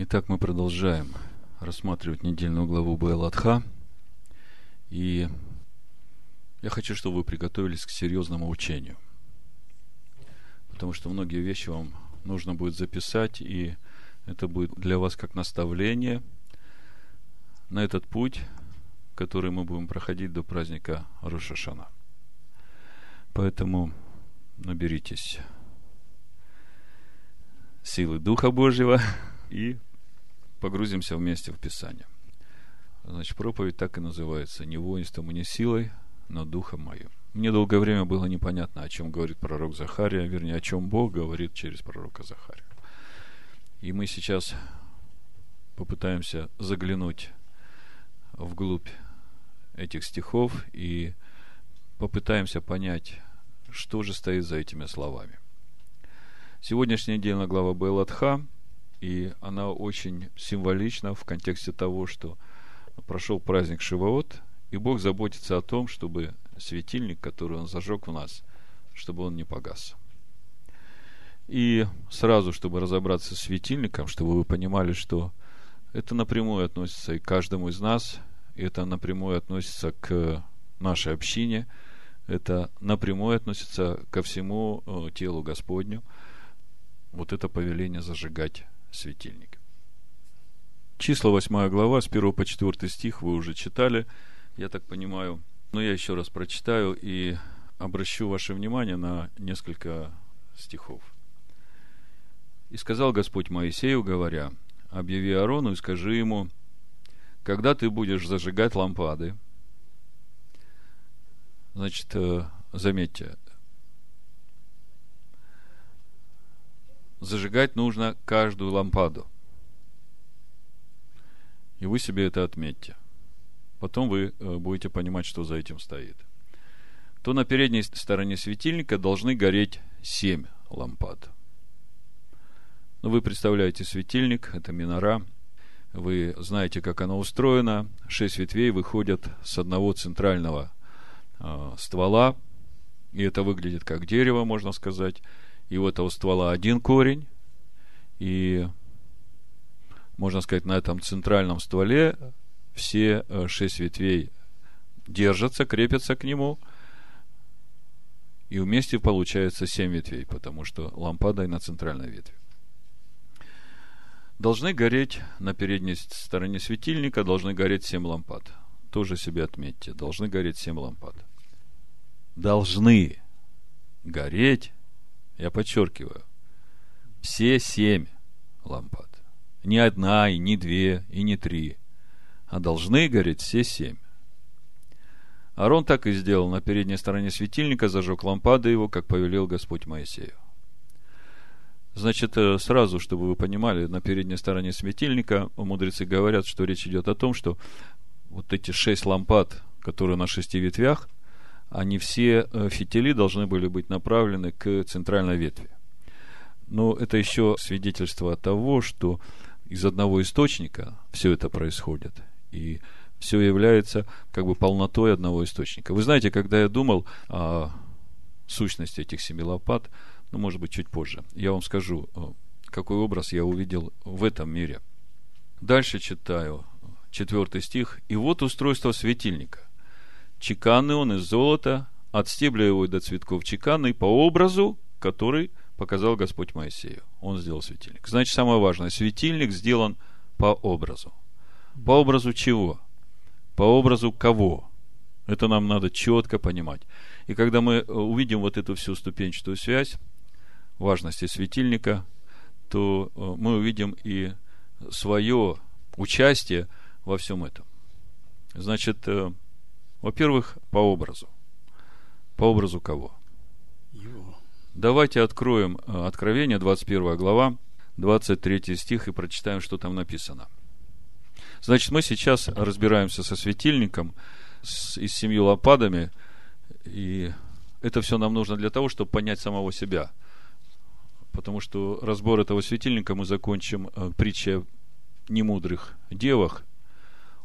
Итак, мы продолжаем рассматривать недельную главу Байлатха. И я хочу, чтобы вы приготовились к серьезному учению. Потому что многие вещи вам нужно будет записать, и это будет для вас как наставление на этот путь, который мы будем проходить до праздника Рошашана. Поэтому наберитесь силы Духа Божьего и погрузимся вместе в Писание. Значит, проповедь так и называется «Не воинством и не силой, но Духом моим». Мне долгое время было непонятно, о чем говорит пророк Захария, вернее, о чем Бог говорит через пророка Захария. И мы сейчас попытаемся заглянуть вглубь этих стихов и попытаемся понять, что же стоит за этими словами. Сегодняшняя недельная глава Белатха – и она очень символична в контексте того, что прошел праздник Шивоот, и Бог заботится о том, чтобы светильник, который Он зажег в нас, чтобы он не погас. И сразу, чтобы разобраться с светильником, чтобы вы понимали, что это напрямую относится и к каждому из нас, и это напрямую относится к нашей общине, это напрямую относится ко всему э, телу Господню. Вот это повеление зажигать светильник. Числа 8 глава, с 1 по 4 стих вы уже читали, я так понимаю. Но я еще раз прочитаю и обращу ваше внимание на несколько стихов. «И сказал Господь Моисею, говоря, объяви Аарону и скажи ему, когда ты будешь зажигать лампады, значит, э, заметьте, зажигать нужно каждую лампаду. И вы себе это отметьте. Потом вы э, будете понимать, что за этим стоит. То на передней стороне светильника должны гореть семь лампад. Ну, вы представляете светильник, это минора. Вы знаете, как оно устроено. Шесть ветвей выходят с одного центрального э, ствола. И это выглядит как дерево, можно сказать и у этого ствола один корень, и, можно сказать, на этом центральном стволе все э, шесть ветвей держатся, крепятся к нему, и вместе получается семь ветвей, потому что лампада и на центральной ветви. Должны гореть на передней стороне светильника, должны гореть семь лампад. Тоже себе отметьте, должны гореть семь лампад. Должны гореть я подчеркиваю, все семь лампад. Не одна, и не две, и не три. А должны гореть все семь. Арон так и сделал. На передней стороне светильника зажег лампады его, как повелел Господь Моисею. Значит, э, сразу, чтобы вы понимали, на передней стороне светильника мудрецы говорят, что речь идет о том, что вот эти шесть лампад, которые на шести ветвях, они все э, фитили должны были быть направлены к центральной ветви. Но это еще свидетельство того, что из одного источника все это происходит. И все является как бы полнотой одного источника. Вы знаете, когда я думал о сущности этих семи лопат, ну, может быть, чуть позже, я вам скажу, э, какой образ я увидел в этом мире. Дальше читаю, четвертый стих. «И вот устройство светильника. Чеканный он из золота, от стебля его до цветков чеканный по образу, который показал Господь Моисею. Он сделал светильник. Значит, самое важное, светильник сделан по образу. По образу чего? По образу кого? Это нам надо четко понимать. И когда мы э, увидим вот эту всю ступенчатую связь важности светильника, то э, мы увидим и свое участие во всем этом. Значит, э, во-первых, по образу. По образу кого? Его. Давайте откроем э, Откровение, 21 глава, 23 стих и прочитаем, что там написано. Значит, мы сейчас разбираемся со светильником с, и с семью лопадами, и это все нам нужно для того, чтобы понять самого себя. Потому что разбор этого светильника мы закончим э, притчей немудрых девах,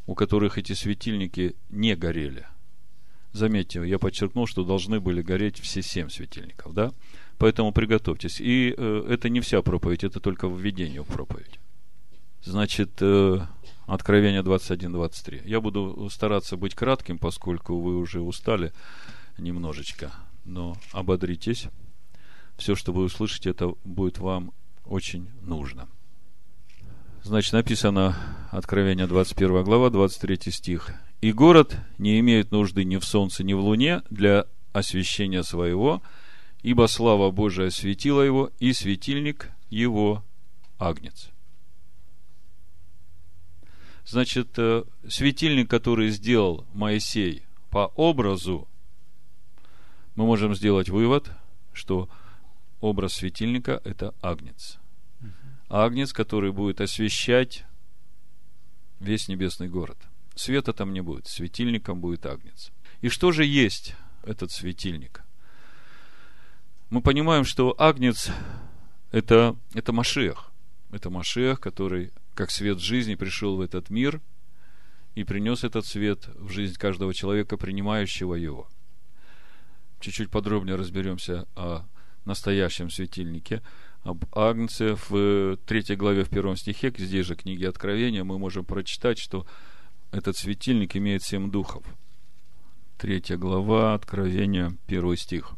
у которых эти светильники не горели. Заметьте, я подчеркнул, что должны были гореть все семь светильников, да? Поэтому приготовьтесь. И э, это не вся проповедь, это только введение в проповедь. Значит, э, Откровение 21-23. Я буду стараться быть кратким, поскольку вы уже устали немножечко. Но ободритесь. Все, что вы услышите, это будет вам очень нужно. Значит, написано Откровение 21 глава, 23 стих. «И город не имеет нужды ни в солнце, ни в луне для освящения своего, ибо слава Божия осветила его, и светильник его агнец». Значит, э, светильник, который сделал Моисей по образу, мы можем сделать вывод, что образ светильника – это агнец. Агнец, который будет освещать весь небесный город. Света там не будет, светильником будет агнец. И что же есть этот светильник? Мы понимаем, что агнец – это, это Машех. Это Машех, который как свет жизни пришел в этот мир и принес этот свет в жизнь каждого человека, принимающего его. Чуть-чуть подробнее разберемся о настоящем светильнике, об Агнце в третьей главе, в первом стихе, здесь же книги Откровения, мы можем прочитать, что этот светильник имеет семь духов. Третья глава, Откровения, первый стих.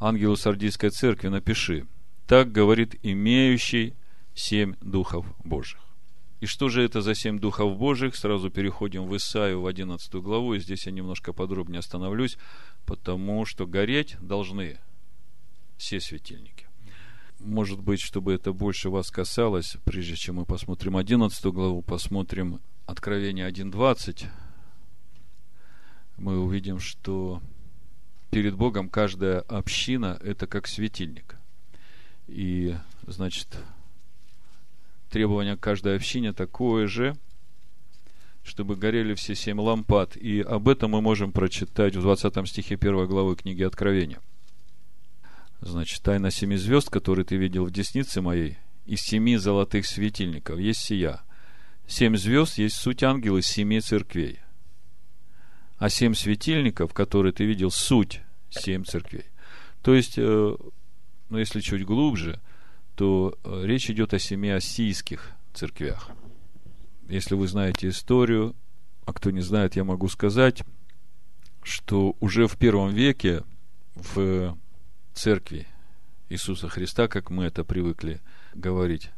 Ангелу Сардийской церкви напиши, так говорит имеющий семь духов Божьих. И что же это за семь духов Божьих? Сразу переходим в Исаию в 11 главу, и здесь я немножко подробнее остановлюсь, потому что гореть должны все светильники. Может быть, чтобы это больше вас касалось, прежде чем мы посмотрим 11 главу, посмотрим Откровение 1.20, мы увидим, что перед Богом каждая община – это как светильник. И, значит, требование каждой общине такое же, чтобы горели все семь лампад. И об этом мы можем прочитать в 20 стихе 1 главы книги Откровения. Значит, тайна семи звезд, которые ты видел в деснице моей, из семи золотых светильников, есть сия. Семь звезд есть суть ангелы семи церквей. А семь светильников, которые ты видел, суть семь церквей. То есть, э, ну, если чуть глубже – то э, речь идет о семи осийских церквях. Если вы знаете историю, а кто не знает, я могу сказать, что уже в первом веке в церкви Иисуса Христа, как мы это привыкли говорить,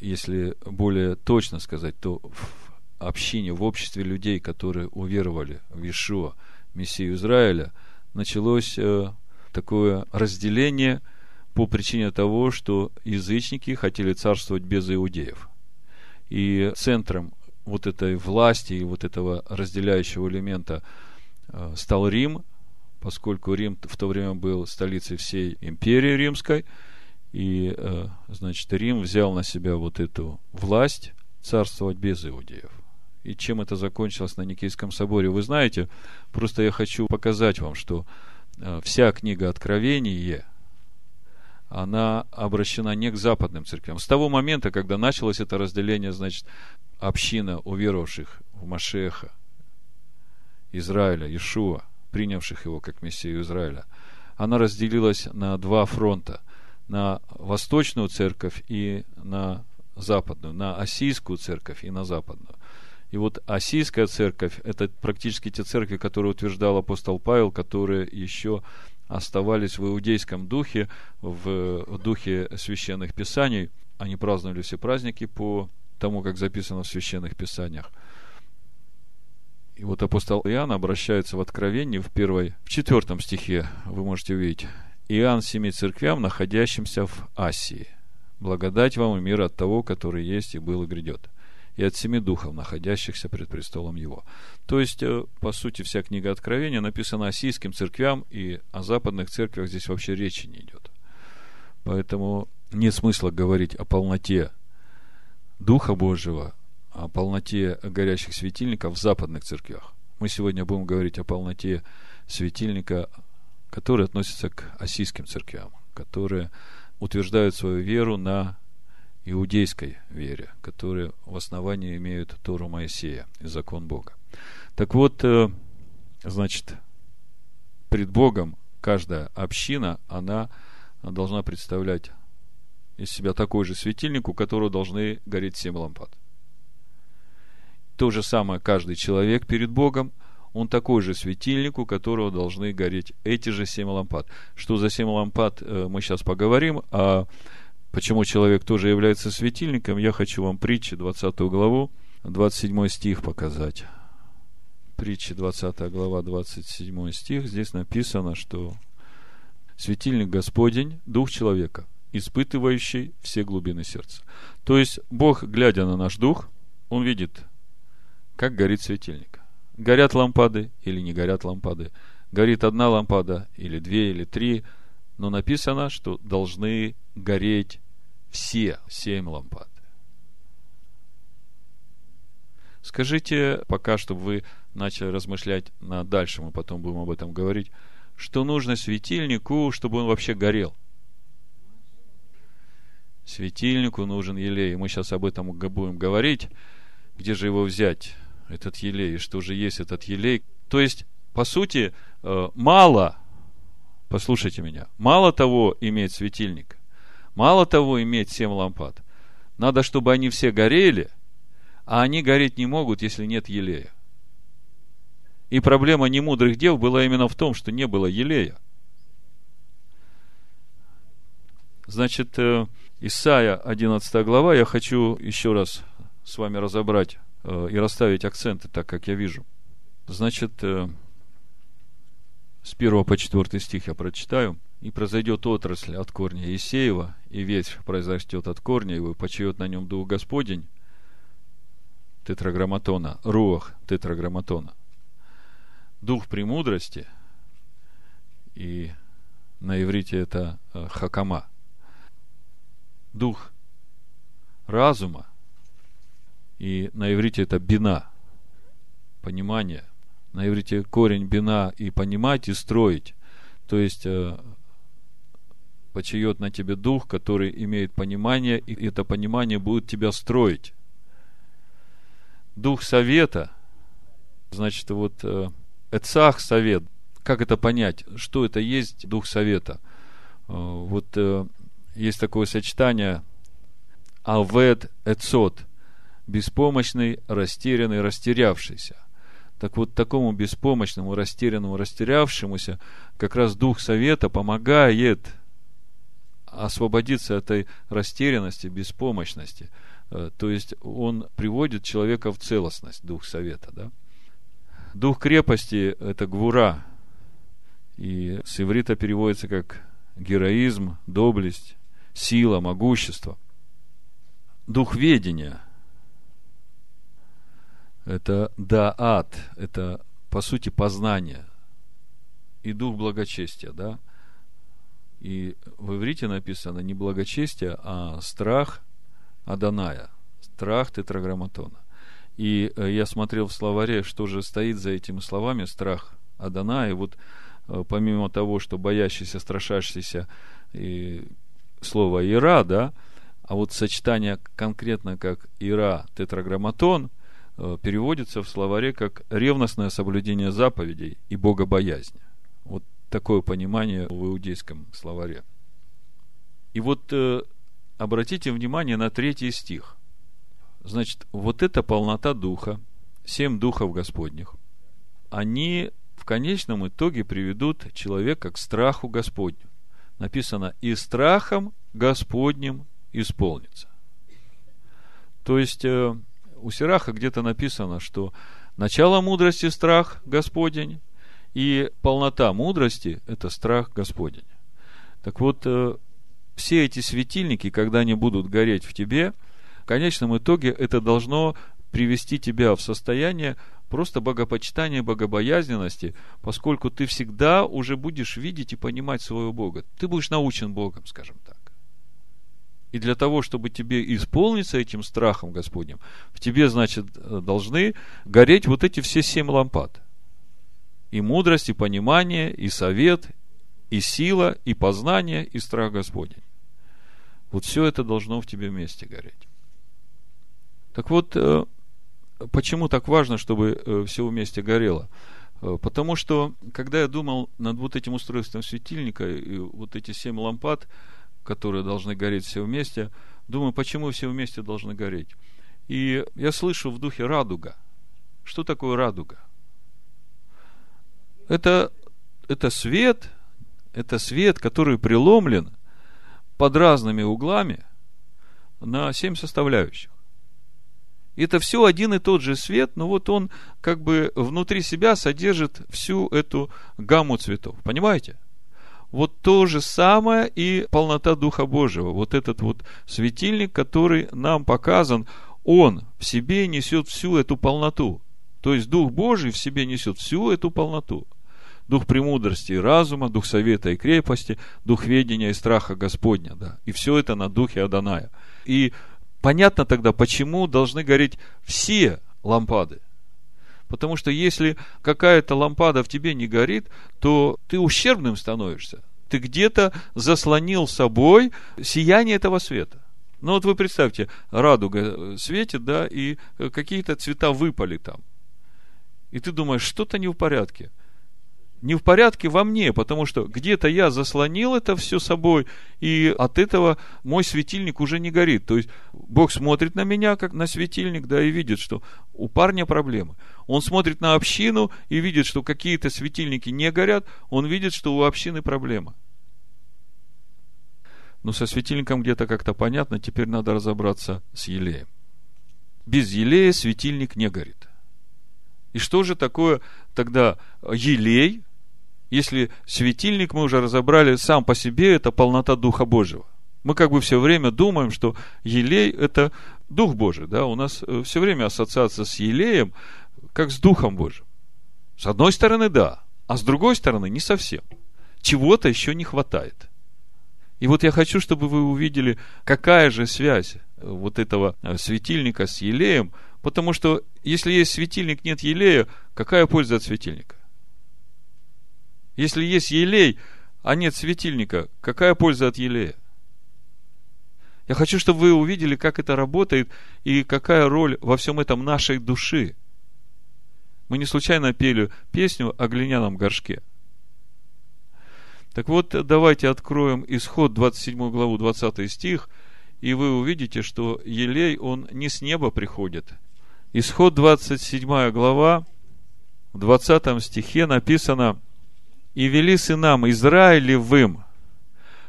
если более точно сказать, то в общине, в обществе людей, которые уверовали в Ишуа, Мессию Израиля, началось э, такое разделение – по причине того, что язычники хотели царствовать без иудеев. И центром вот этой власти и вот этого разделяющего элемента э, стал Рим, поскольку Рим в то время был столицей всей империи римской, и, э, значит, Рим взял на себя вот эту власть царствовать без иудеев. И чем это закончилось на Никейском соборе, вы знаете. Просто я хочу показать вам, что э, вся книга Откровения – она обращена не к западным церквям. С того момента, когда началось это разделение, значит, община уверовавших в Машеха, Израиля, Ишуа, принявших его как Мессию Израиля, она разделилась на два фронта. На восточную церковь и на западную. На осийскую церковь и на западную. И вот Осийская церковь – это практически те церкви, которые утверждал апостол Павел, которые еще оставались в иудейском духе, в духе священных писаний. Они праздновали все праздники по тому, как записано в священных писаниях. И вот апостол Иоанн обращается в Откровении в первой, в четвертом стихе, вы можете увидеть. Иоанн семи церквям, находящимся в Асии. Благодать вам и мир от того, который есть и был и грядет и от семи духов, находящихся пред престолом Его. То есть, э, по сути, вся книга Откровения написана осийским церквям, и о западных церквях здесь вообще речи не идет. Поэтому нет смысла говорить о полноте Духа Божьего, о полноте горящих светильников в западных церквях. Мы сегодня будем говорить о полноте светильника, который относится к осийским церквям, которые утверждают свою веру на иудейской вере, которые в основании имеют Тору Моисея и закон Бога. Так вот, э, значит, пред Богом каждая община, она должна представлять из себя такой же светильник, у которого должны гореть семь лампад. То же самое каждый человек перед Богом, он такой же светильник, у которого должны гореть эти же семь лампад. Что за семь лампад, э, мы сейчас поговорим, а почему человек тоже является светильником, я хочу вам притчи 20 главу, 27 стих показать. Притчи 20 глава, 27 стих. Здесь написано, что светильник Господень, дух человека, испытывающий все глубины сердца. То есть, Бог, глядя на наш дух, Он видит, как горит светильник. Горят лампады или не горят лампады. Горит одна лампада или две или три. Но написано, что должны гореть все семь лампад. Скажите пока, чтобы вы начали размышлять на дальше, мы потом будем об этом говорить, что нужно светильнику, чтобы он вообще горел. Светильнику нужен елей. Мы сейчас об этом будем говорить. Где же его взять, этот елей? И что же есть этот елей? То есть, по сути, э, мало, послушайте меня, мало того иметь светильник, мало того иметь семь лампад. Надо, чтобы они все горели, а они гореть не могут, если нет елея. И проблема немудрых дел была именно в том, что не было елея. Значит, э, Исайя 11 глава, я хочу еще раз с вами разобрать и расставить акценты, так как я вижу. Значит, э, с 1 по 4 стих я прочитаю. «И произойдет отрасль от корня Есеева, и ветвь произрастет от корня его, и почует на нем Дух Господень, тетраграмматона, руах тетраграмматона, дух премудрости, и на иврите это э, хакама, дух разума, и на иврите это бина, понимание. На иврите корень бина и понимать, и строить. То есть, э, почает на тебе дух, который имеет понимание, и это понимание будет тебя строить. Дух совета, значит, вот э, Эцах совет. Как это понять? Что это есть дух совета? Э, вот есть такое сочетание Алвед Эцот. Беспомощный, растерянный, растерявшийся. Так вот, такому беспомощному, растерянному, растерявшемуся как раз Дух Совета помогает освободиться от этой растерянности, беспомощности. Э, то есть, он приводит человека в целостность, Дух Совета, да? Дух крепости – это гвура. И с иврита переводится как героизм, доблесть, сила, могущество. Дух ведения – это даат, это, по сути, познание. И дух благочестия, да? И в иврите написано не благочестие, а страх Аданая, страх тетраграмматона. И э, я смотрел в словаре, что же стоит за этими словами страх Адана. И вот э, помимо того, что боящийся, страшащийся и слово ира, да, а вот сочетание конкретно как ира тетраграмматон э, переводится в словаре как ревностное соблюдение заповедей и богобоязнь. Вот такое понимание в иудейском словаре. И вот обратите внимание на третий стих. Значит, вот эта полнота Духа, семь Духов Господних, они в конечном итоге приведут человека к страху Господню. Написано, и страхом Господним исполнится. То есть, э, у Сираха где-то написано, что начало мудрости – страх Господень, и полнота мудрости – это страх Господень. Так вот, э, все эти светильники, когда они будут гореть в тебе – в конечном итоге это должно привести тебя в состояние просто богопочитания, богобоязненности, поскольку ты всегда уже будешь видеть и понимать своего Бога. Ты будешь научен Богом, скажем так. И для того, чтобы тебе исполниться этим страхом Господним, в тебе, значит, должны гореть вот эти все семь лампад. И мудрость, и понимание, и совет, и сила, и познание, и страх Господень. Вот все это должно в тебе вместе гореть. Так вот, э, почему так важно, чтобы э, все вместе горело? Э, потому что, когда я думал над вот этим устройством светильника, и вот эти семь лампад, которые должны гореть все вместе. Думаю, почему все вместе должны гореть? И я слышу в духе радуга. Что такое радуга? Это, это свет, это свет, который преломлен под разными углами на семь составляющих. Это все один и тот же свет, но вот он как бы внутри себя содержит всю эту гамму цветов. Понимаете? Вот то же самое и полнота Духа Божьего. Вот этот вот светильник, который нам показан, он в себе несет всю эту полноту. То есть Дух Божий в себе несет всю эту полноту. Дух премудрости и разума, Дух совета и крепости, Дух ведения и страха Господня. Да. И все это на Духе Аданая. И понятно тогда, почему должны гореть все лампады. Потому что если какая-то лампада в тебе не горит, то ты ущербным становишься. Ты где-то заслонил собой сияние этого света. Ну вот вы представьте, радуга светит, да, и какие-то цвета выпали там. И ты думаешь, что-то не в порядке не в порядке во мне, потому что где-то я заслонил это все собой, и от этого мой светильник уже не горит. То есть Бог смотрит на меня, как на светильник, да, и видит, что у парня проблемы. Он смотрит на общину и видит, что какие-то светильники не горят, он видит, что у общины проблема. Но со светильником где-то как-то понятно, теперь надо разобраться с елеем. Без елея светильник не горит. И что же такое тогда елей, если светильник, мы уже разобрали, сам по себе это полнота Духа Божьего. Мы как бы все время думаем, что елей – это Дух Божий. Да? У нас э, все время ассоциация с елеем, как с Духом Божьим. С одной стороны, да, а с другой стороны, не совсем. Чего-то еще не хватает. И вот я хочу, чтобы вы увидели, какая же связь э, вот этого э, светильника с елеем, потому что если есть светильник, нет елея, какая польза от светильника? Если есть елей, а нет светильника, какая польза от елея? Я хочу, чтобы вы увидели, как это работает и какая роль во всем этом нашей души. Мы не случайно пели песню о глиняном горшке. Так вот, давайте откроем исход 27 главу 20 стих, и вы увидите, что елей, он не с неба приходит. Исход 27 глава, в 20 стихе написано – и вели сынам Израилевым,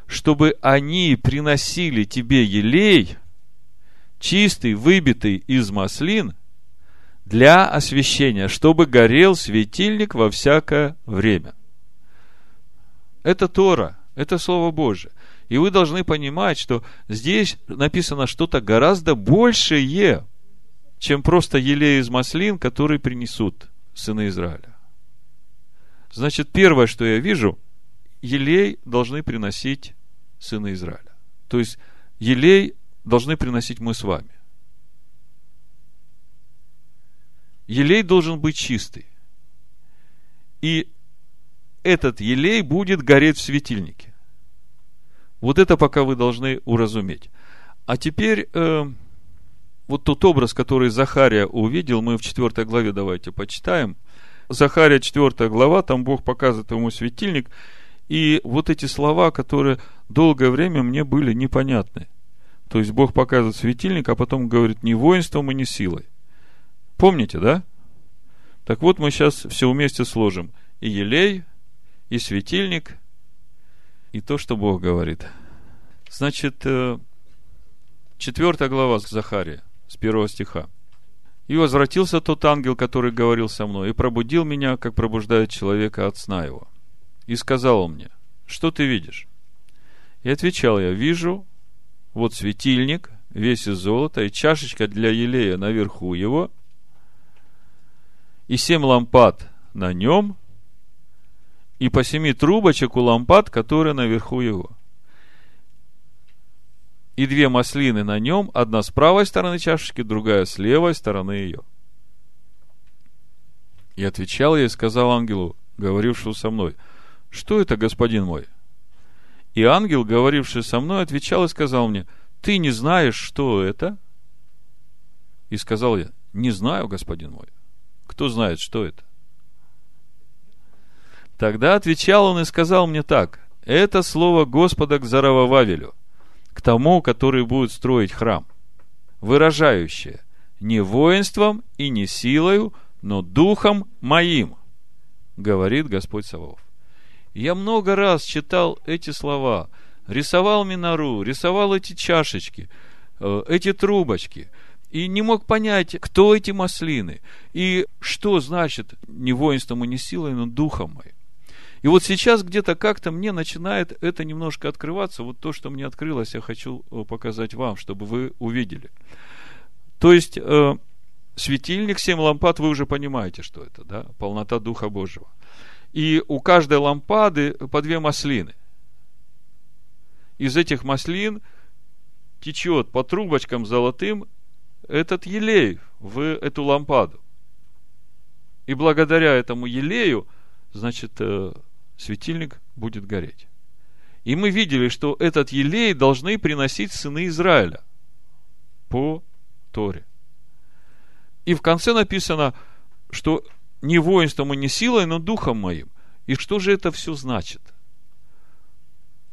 чтобы они приносили тебе елей, чистый, выбитый из маслин, для освящения, чтобы горел светильник во всякое время. Это Тора, это Слово Божие. И вы должны понимать, что здесь написано что-то гораздо большее, чем просто елей из маслин, который принесут сыны Израиля. Значит, первое, что я вижу, елей должны приносить сыны Израиля. То есть, елей должны приносить мы с вами. Елей должен быть чистый. И этот елей будет гореть в светильнике. Вот это пока вы должны уразуметь. А теперь э, вот тот образ, который Захария увидел, мы в 4 главе давайте почитаем – Захария 4 глава, там Бог показывает ему светильник, и вот эти слова, которые долгое время мне были непонятны. То есть Бог показывает светильник, а потом говорит не воинством и не силой. Помните, да? Так вот, мы сейчас все вместе сложим. И елей, и светильник, и то, что Бог говорит. Значит, э, четвертая глава Захария, с первого стиха. И возвратился тот ангел, который говорил со мной, и пробудил меня, как пробуждает человека от сна его. И сказал он мне, что ты видишь? И отвечал я, вижу, вот светильник, весь из золота, и чашечка для елея наверху его, и семь лампад на нем, и по семи трубочек у лампад, которые наверху его и две маслины на нем, одна с правой стороны чашечки, другая с левой стороны ее. И отвечал я и сказал ангелу, говорившему со мной, что это, господин мой? И ангел, говоривший со мной, отвечал и сказал мне, ты не знаешь, что это? И сказал я, не знаю, господин мой. Кто знает, что это? Тогда отвечал он и сказал мне так, это слово Господа к Заравававелю – тому, который будет строить храм, выражающее не воинством и не силою, но духом моим, говорит Господь Савов. Я много раз читал эти слова, рисовал минору, рисовал эти чашечки, э, эти трубочки, и не мог понять, кто эти маслины, и что значит не воинством и не силой, но духом моим. И вот сейчас где-то как-то мне начинает это немножко открываться. Вот то, что мне открылось, я хочу э, показать вам, чтобы вы увидели. То есть, э, светильник, семь лампад, вы уже понимаете, что это, да? Полнота Духа Божьего. И у каждой лампады по две маслины. Из этих маслин течет по трубочкам золотым этот елей в эту лампаду. И благодаря этому елею, значит, э, светильник будет гореть. И мы видели, что этот елей должны приносить сыны Израиля по Торе. И в конце написано, что не воинством и не силой, но духом моим. И что же это все значит?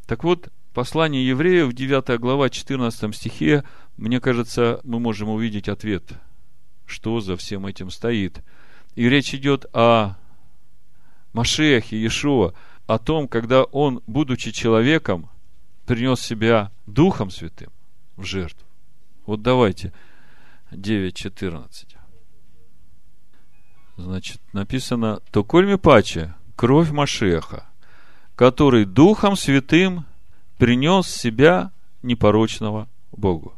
Так вот, послание евреев, 9 глава, 14 стихе, мне кажется, мы можем увидеть ответ, что за всем этим стоит. И речь идет о Машехе, Иешуа, о том, когда он, будучи человеком, принес себя Духом Святым в жертву. Вот давайте 9.14. Значит, написано, то кольми паче, кровь Машеха, который Духом Святым принес себя непорочного Богу.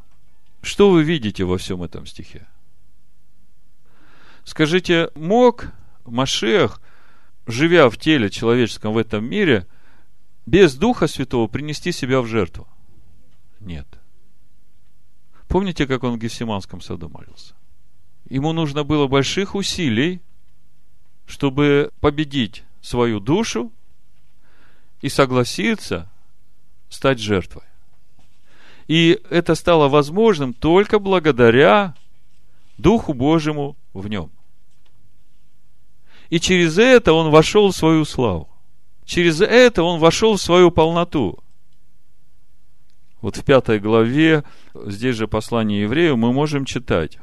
Что вы видите во всем этом стихе? Скажите, мог Машех, живя в теле человеческом в этом мире, без Духа Святого принести себя в жертву? Нет. Помните, как он в Гефсиманском саду молился? Ему нужно было больших усилий, чтобы победить свою душу и согласиться стать жертвой. И это стало возможным только благодаря Духу Божьему в нем. И через это он вошел в свою славу. Через это он вошел в свою полноту. Вот в пятой главе, здесь же послание еврею, мы можем читать.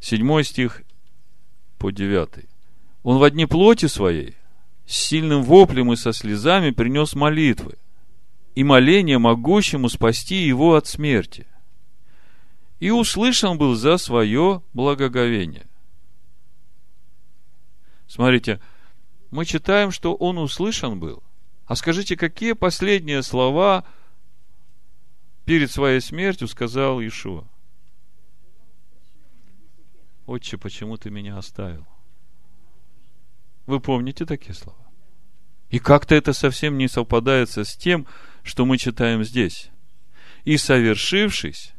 Седьмой стих по девятый. Он в одни плоти своей, с сильным воплем и со слезами принес молитвы и моление могущему спасти его от смерти. И услышан был за свое благоговение. Смотрите, мы читаем, что он услышан был. А скажите, какие последние слова перед своей смертью сказал Ишуа? Отче, почему ты меня оставил? Вы помните такие слова? И как-то это совсем не совпадается с тем, что мы читаем здесь. И совершившись,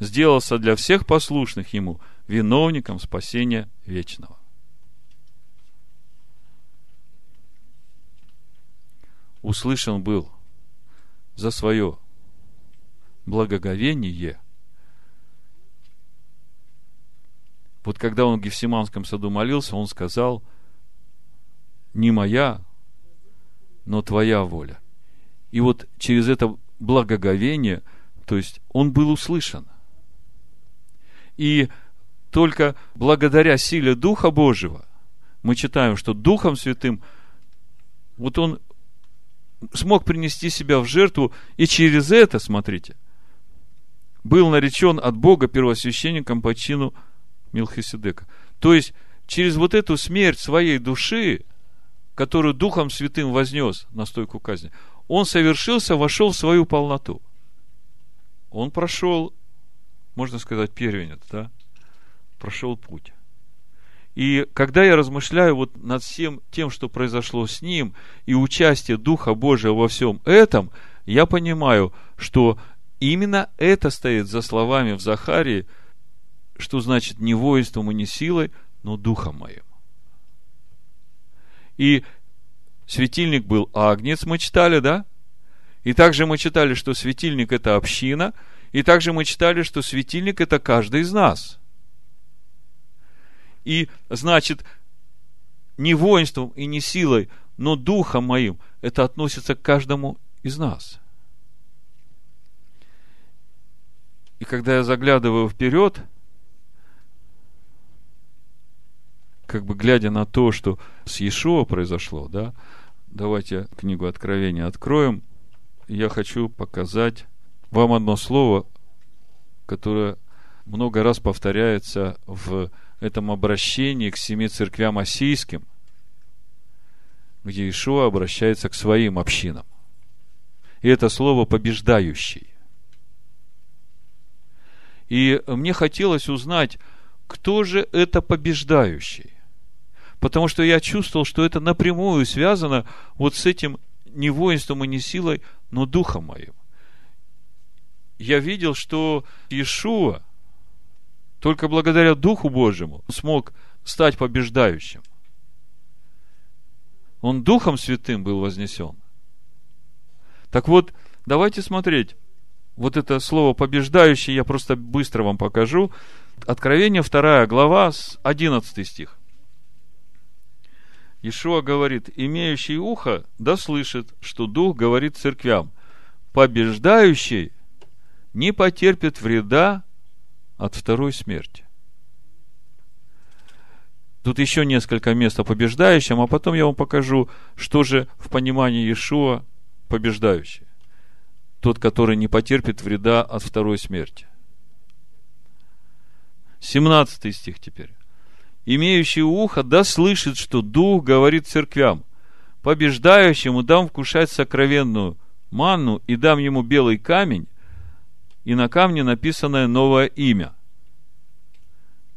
сделался для всех послушных ему виновником спасения вечного. Услышан был за свое благоговение. Вот когда он в Гефсиманском саду молился, он сказал, не моя, но твоя воля. И вот через это благоговение, то есть он был услышан. И только благодаря силе Духа Божьего мы читаем, что Духом Святым вот он смог принести себя в жертву, и через это, смотрите, был наречен от Бога первосвященником по чину Милхиседека. То есть, через вот эту смерть своей души, которую Духом Святым вознес на стойку казни, он совершился, вошел в свою полноту. Он прошел, можно сказать, первенец, да? Прошел путь. И когда я размышляю вот над всем тем, что произошло с ним, и участие Духа Божия во всем этом, я понимаю, что именно это стоит за словами в Захарии, что значит не воинством и не силой, но Духом моим. И светильник был агнец, мы читали, да? И также мы читали, что светильник – это община, и также мы читали, что светильник – это каждый из нас. И, значит, не воинством и не силой, но духом моим это относится к каждому из нас. когда я заглядываю вперед, как бы глядя на то, что с Иешуа произошло, да, давайте книгу Откровения откроем. Я хочу показать вам одно слово, которое много раз повторяется в этом обращении к семи церквям осийским, где Ишуа обращается к своим общинам. И это слово «побеждающий». И мне хотелось узнать, кто же это побеждающий. Потому что я чувствовал, что это напрямую связано вот с этим не воинством и не силой, но духом моим. Я видел, что Иешуа только благодаря Духу Божьему смог стать побеждающим. Он Духом Святым был вознесен. Так вот, давайте смотреть, вот это слово побеждающий я просто быстро вам покажу. Откровение 2 глава, 11 стих. Ишуа говорит, имеющий ухо, да слышит, что Дух говорит церквям, побеждающий не потерпит вреда от второй смерти. Тут еще несколько мест о побеждающем, а потом я вам покажу, что же в понимании Иешуа побеждающий тот, который не потерпит вреда от второй смерти. 17 стих теперь. Имеющий ухо, да слышит, что Дух говорит церквям. Побеждающему дам вкушать сокровенную манну и дам ему белый камень, и на камне написанное новое имя,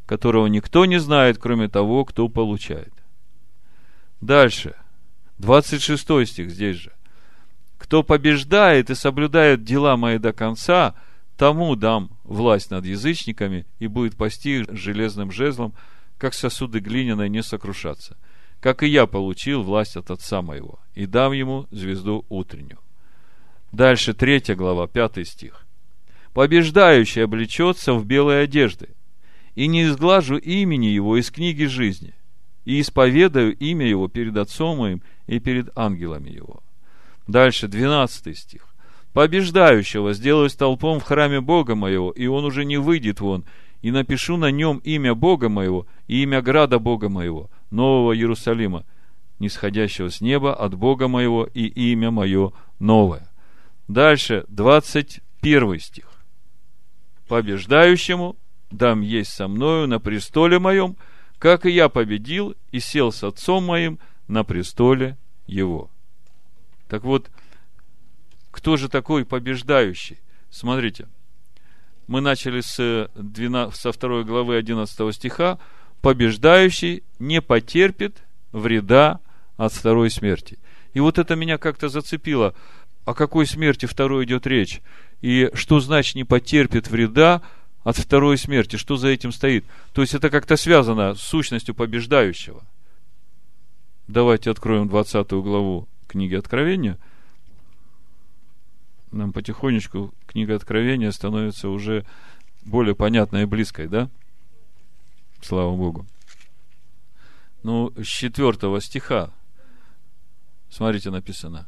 которого никто не знает, кроме того, кто получает. Дальше. 26 стих здесь же. Кто побеждает и соблюдает дела мои до конца, тому дам власть над язычниками и будет пасти железным жезлом, как сосуды глиняные не сокрушаться. Как и я получил власть от отца моего, и дам ему звезду утреннюю. Дальше третья глава, пятый стих. Побеждающий облечется в белые одежды, и не изглажу имени его из книги жизни, и исповедаю имя его перед отцом моим и перед ангелами его. Дальше, 12 стих. Побеждающего сделаю столпом в храме Бога моего, и он уже не выйдет вон, и напишу на нем имя Бога моего и имя града Бога моего, Нового Иерусалима, нисходящего с неба от Бога моего и имя мое новое. Дальше, 21 стих. Побеждающему дам есть со мною на престоле моем, как и я победил и сел с отцом моим на престоле его. Так вот, кто же такой побеждающий? Смотрите, мы начали с 12, со второй главы 11 стиха. Побеждающий не потерпит вреда от второй смерти. И вот это меня как-то зацепило. О какой смерти второй идет речь? И что значит не потерпит вреда от второй смерти? Что за этим стоит? То есть это как-то связано с сущностью побеждающего. Давайте откроем 20 главу книги Откровения, нам потихонечку книга Откровения становится уже более понятной и близкой, да? Слава Богу. Ну, с четвертого стиха, смотрите, написано,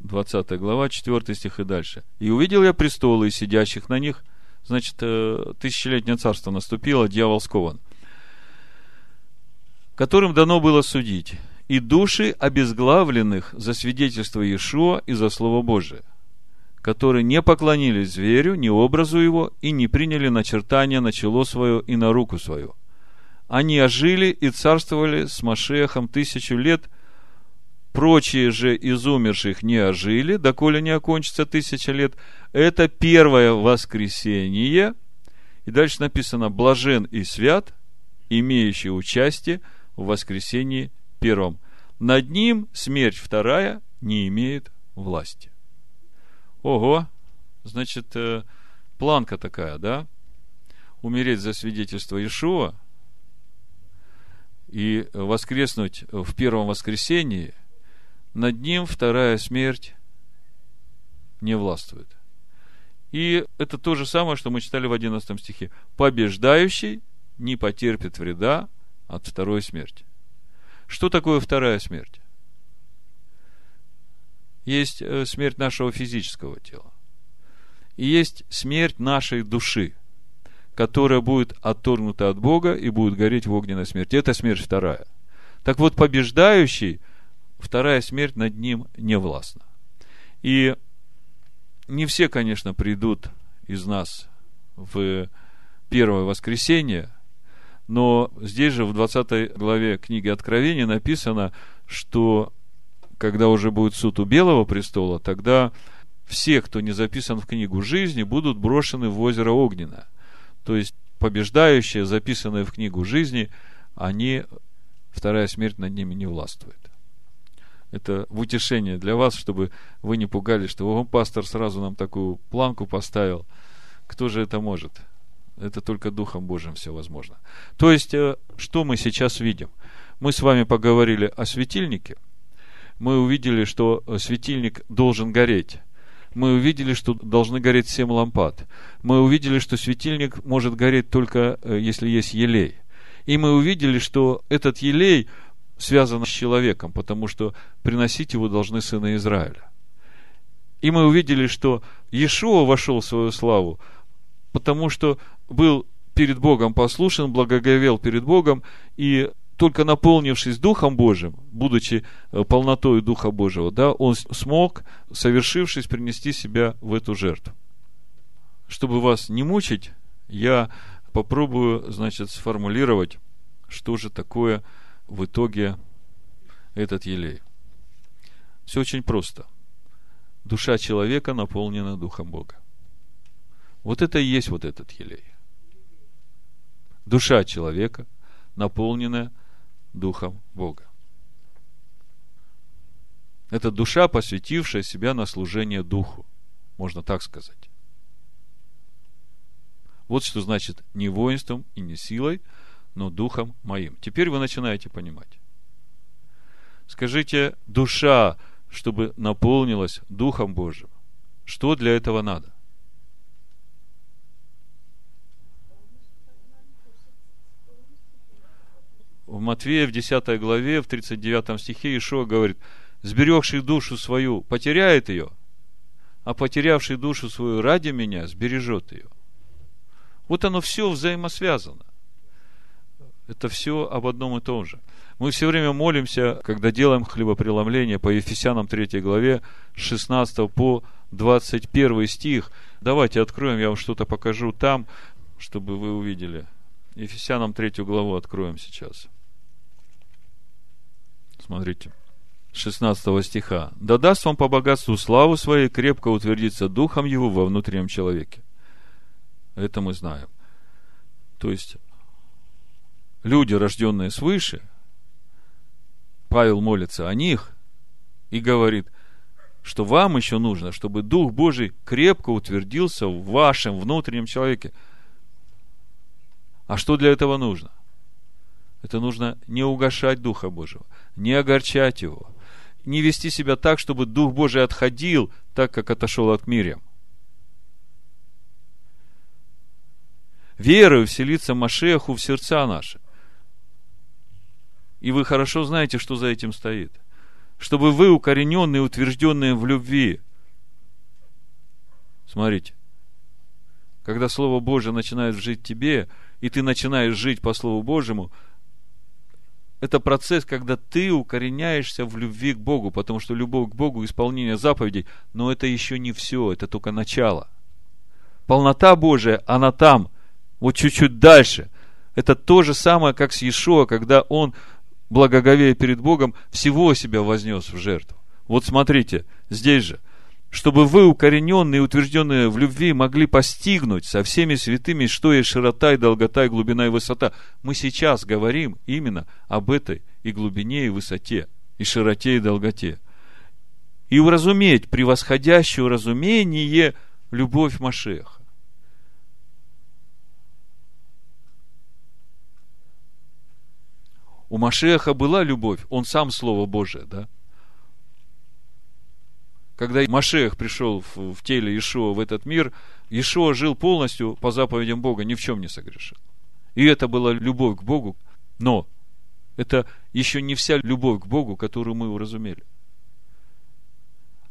20 глава, 4 стих и дальше. «И увидел я престолы и сидящих на них». Значит, э, тысячелетнее царство наступило, дьявол скован. «Которым дано было судить и души обезглавленных за свидетельство Иешуа и за Слово Божие, которые не поклонились зверю, ни образу его, и не приняли начертания на чело свое и на руку свою. Они ожили и царствовали с Машехом тысячу лет, прочие же из умерших не ожили, доколе не окончится тысяча лет. Это первое воскресение. И дальше написано, блажен и свят, имеющий участие в воскресении первом. Над ним смерть вторая не имеет власти. Ого! Значит, э, планка такая, да? Умереть за свидетельство Иешуа и воскреснуть в первом воскресении, над ним вторая смерть не властвует. И это то же самое, что мы читали в 11 стихе. Побеждающий не потерпит вреда от второй смерти. Что такое вторая смерть? Есть э, смерть нашего физического тела. и есть смерть нашей души, которая будет отторгнута от Бога и будет гореть в огненной смерти. Это смерть вторая. Так вот, побеждающий, вторая смерть над ним не властна. И не все, конечно, придут из нас в первое воскресенье, но здесь же в 20 главе книги Откровения написано, что когда уже будет суд у Белого престола, тогда все, кто не записан в книгу жизни, будут брошены в озеро Огненное. То есть побеждающие, записанные в книгу жизни, они, вторая смерть над ними не властвует. Это в утешение для вас, чтобы вы не пугались, что о, пастор сразу нам такую планку поставил. Кто же это может? Это только Духом Божьим все возможно. То есть, э, что мы сейчас видим? Мы с вами поговорили о светильнике. Мы увидели, что светильник должен гореть мы увидели, что должны гореть семь лампад. Мы увидели, что светильник может гореть только э, если есть елей. И мы увидели, что этот елей связан с человеком, потому что приносить его должны сыны Израиля. И мы увидели, что Иешуа вошел в свою славу, потому что был перед Богом послушен, благоговел перед Богом, и только наполнившись Духом Божьим, будучи э, полнотой Духа Божьего, да, он смог, совершившись, принести себя в эту жертву. Чтобы вас не мучить, я попробую, значит, сформулировать, что же такое в итоге этот елей. Все очень просто. Душа человека наполнена Духом Бога. Вот это и есть вот этот елей. Душа человека, наполненная Духом Бога. Это душа, посвятившая себя на служение Духу. Можно так сказать. Вот что значит не воинством и не силой, но духом моим. Теперь вы начинаете понимать. Скажите, душа, чтобы наполнилась Духом Божьим, что для этого надо? В Матвея в 10 главе, в 39 стихе Ишуа говорит, сберегший душу свою потеряет ее, а потерявший душу свою ради меня сбережет ее. Вот оно все взаимосвязано. Это все об одном и том же. Мы все время молимся, когда делаем хлебопреломление по Ефесянам 3 главе, 16 по 21 стих. Давайте откроем, я вам что-то покажу там, чтобы вы увидели. Ефесянам 3 главу откроем сейчас. Смотрите. 16 стиха. «Да даст вам по богатству славу своей крепко утвердиться духом его во внутреннем человеке». Это мы знаем. То есть, люди, рожденные свыше, Павел молится о них и говорит, что вам еще нужно, чтобы Дух Божий крепко утвердился в вашем внутреннем человеке. А что для этого нужно? Это нужно не угошать Духа Божьего, не огорчать его, не вести себя так, чтобы Дух Божий отходил, так как отошел от Мирьям. Верою вселиться Машеху в сердца наши. И вы хорошо знаете, что за этим стоит. Чтобы вы, укорененные, утвержденные в любви, смотрите, когда Слово Божье начинает жить в тебе, и ты начинаешь жить по Слову Божьему – это процесс, когда ты укореняешься в любви к Богу, потому что любовь к Богу, исполнение заповедей, но это еще не все, это только начало. Полнота Божия, она там, вот чуть-чуть дальше. Это то же самое, как с Иешуа, когда он, благоговея перед Богом, всего себя вознес в жертву. Вот смотрите, здесь же – чтобы вы, укорененные и утвержденные в любви, могли постигнуть со всеми святыми, что есть широта и долгота и глубина и высота. Мы сейчас говорим именно об этой и глубине, и высоте, и широте, и долготе. И уразуметь превосходящее разумение любовь Машеха. У Машеха была любовь, он сам Слово Божие, да? Когда Машех пришел в, в теле Ишуа в этот мир, Ишуа жил полностью по заповедям Бога, ни в чем не согрешил. И это была любовь к Богу, но это еще не вся любовь к Богу, которую мы уразумели.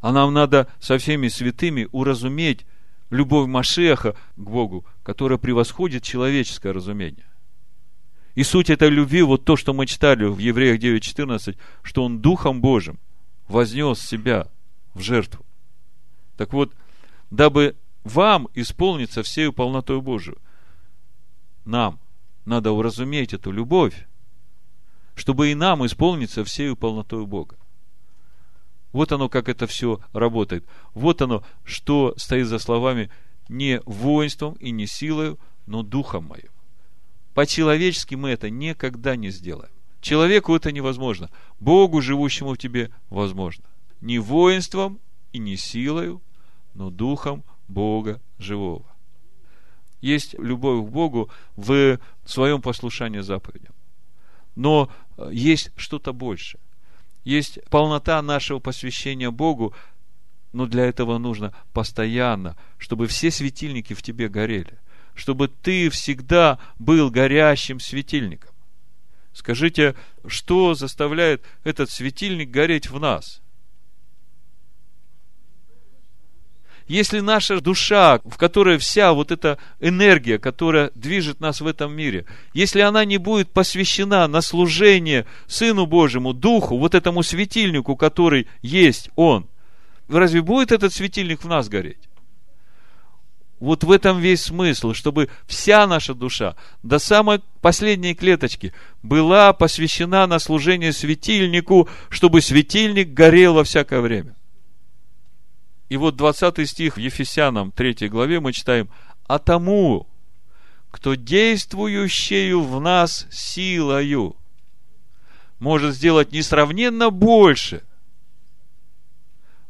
А нам надо со всеми святыми уразуметь любовь Машеха к Богу, которая превосходит человеческое разумение. И суть этой любви, вот то, что мы читали в Евреях 9.14, что Он Духом Божьим вознес себя в жертву. Так вот, дабы вам исполниться всею полнотой Божию, нам надо уразуметь эту любовь, чтобы и нам исполниться всею полнотой Бога. Вот оно, как это все работает. Вот оно, что стоит за словами не воинством и не силою, но духом моим. По-человечески мы это никогда не сделаем. Человеку это невозможно. Богу, живущему в тебе, возможно. Не воинством и не силою, но духом Бога живого. Есть любовь к Богу в своем послушании заповедям. Но есть что-то большее. Есть полнота нашего посвящения Богу, но для этого нужно постоянно, чтобы все светильники в тебе горели, чтобы ты всегда был горящим светильником. Скажите, что заставляет этот светильник гореть в нас? Если наша душа, в которой вся вот эта энергия, которая движет нас в этом мире, если она не будет посвящена на служение Сыну Божьему, Духу, вот этому светильнику, который есть Он, разве будет этот светильник в нас гореть? Вот в этом весь смысл, чтобы вся наша душа до самой последней клеточки была посвящена на служение светильнику, чтобы светильник горел во всякое время. И вот 20 стих в Ефесянам 3 главе мы читаем, «А тому, кто действующую в нас силою, может сделать несравненно больше».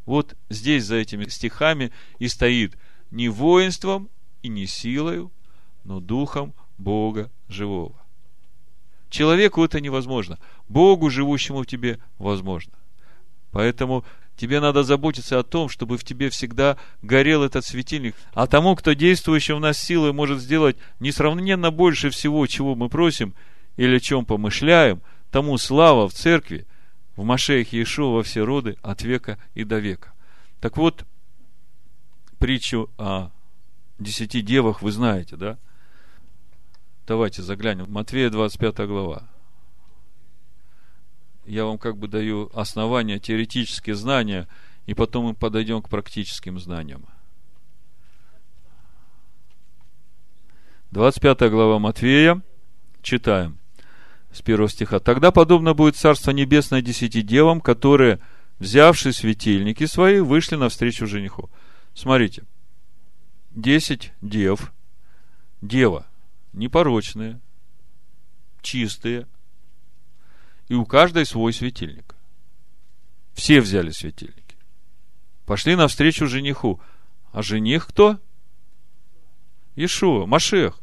Вот здесь за этими стихами и стоит не воинством и не силою, но духом Бога живого. Человеку это невозможно. Богу, живущему в тебе, возможно. Поэтому Тебе надо заботиться о том, чтобы в тебе всегда горел этот светильник. А тому, кто действующий в нас силой может сделать несравненно больше всего, чего мы просим или о чем помышляем, тому слава в церкви, в Машеях Иешуа во все роды, от века и до века. Так вот, притчу о десяти девах вы знаете, да? Давайте заглянем. Матвея 25 глава я вам как бы даю основания, теоретические знания, и потом мы подойдем к практическим знаниям. 25 глава Матвея, читаем с первого стиха. «Тогда подобно будет Царство Небесное десяти девам, которые, взявши светильники свои, вышли навстречу жениху». Смотрите, десять дев, дева, непорочные, чистые, и у каждой свой светильник. Все взяли светильники. Пошли навстречу жениху. А жених кто? Ишуа, Машех.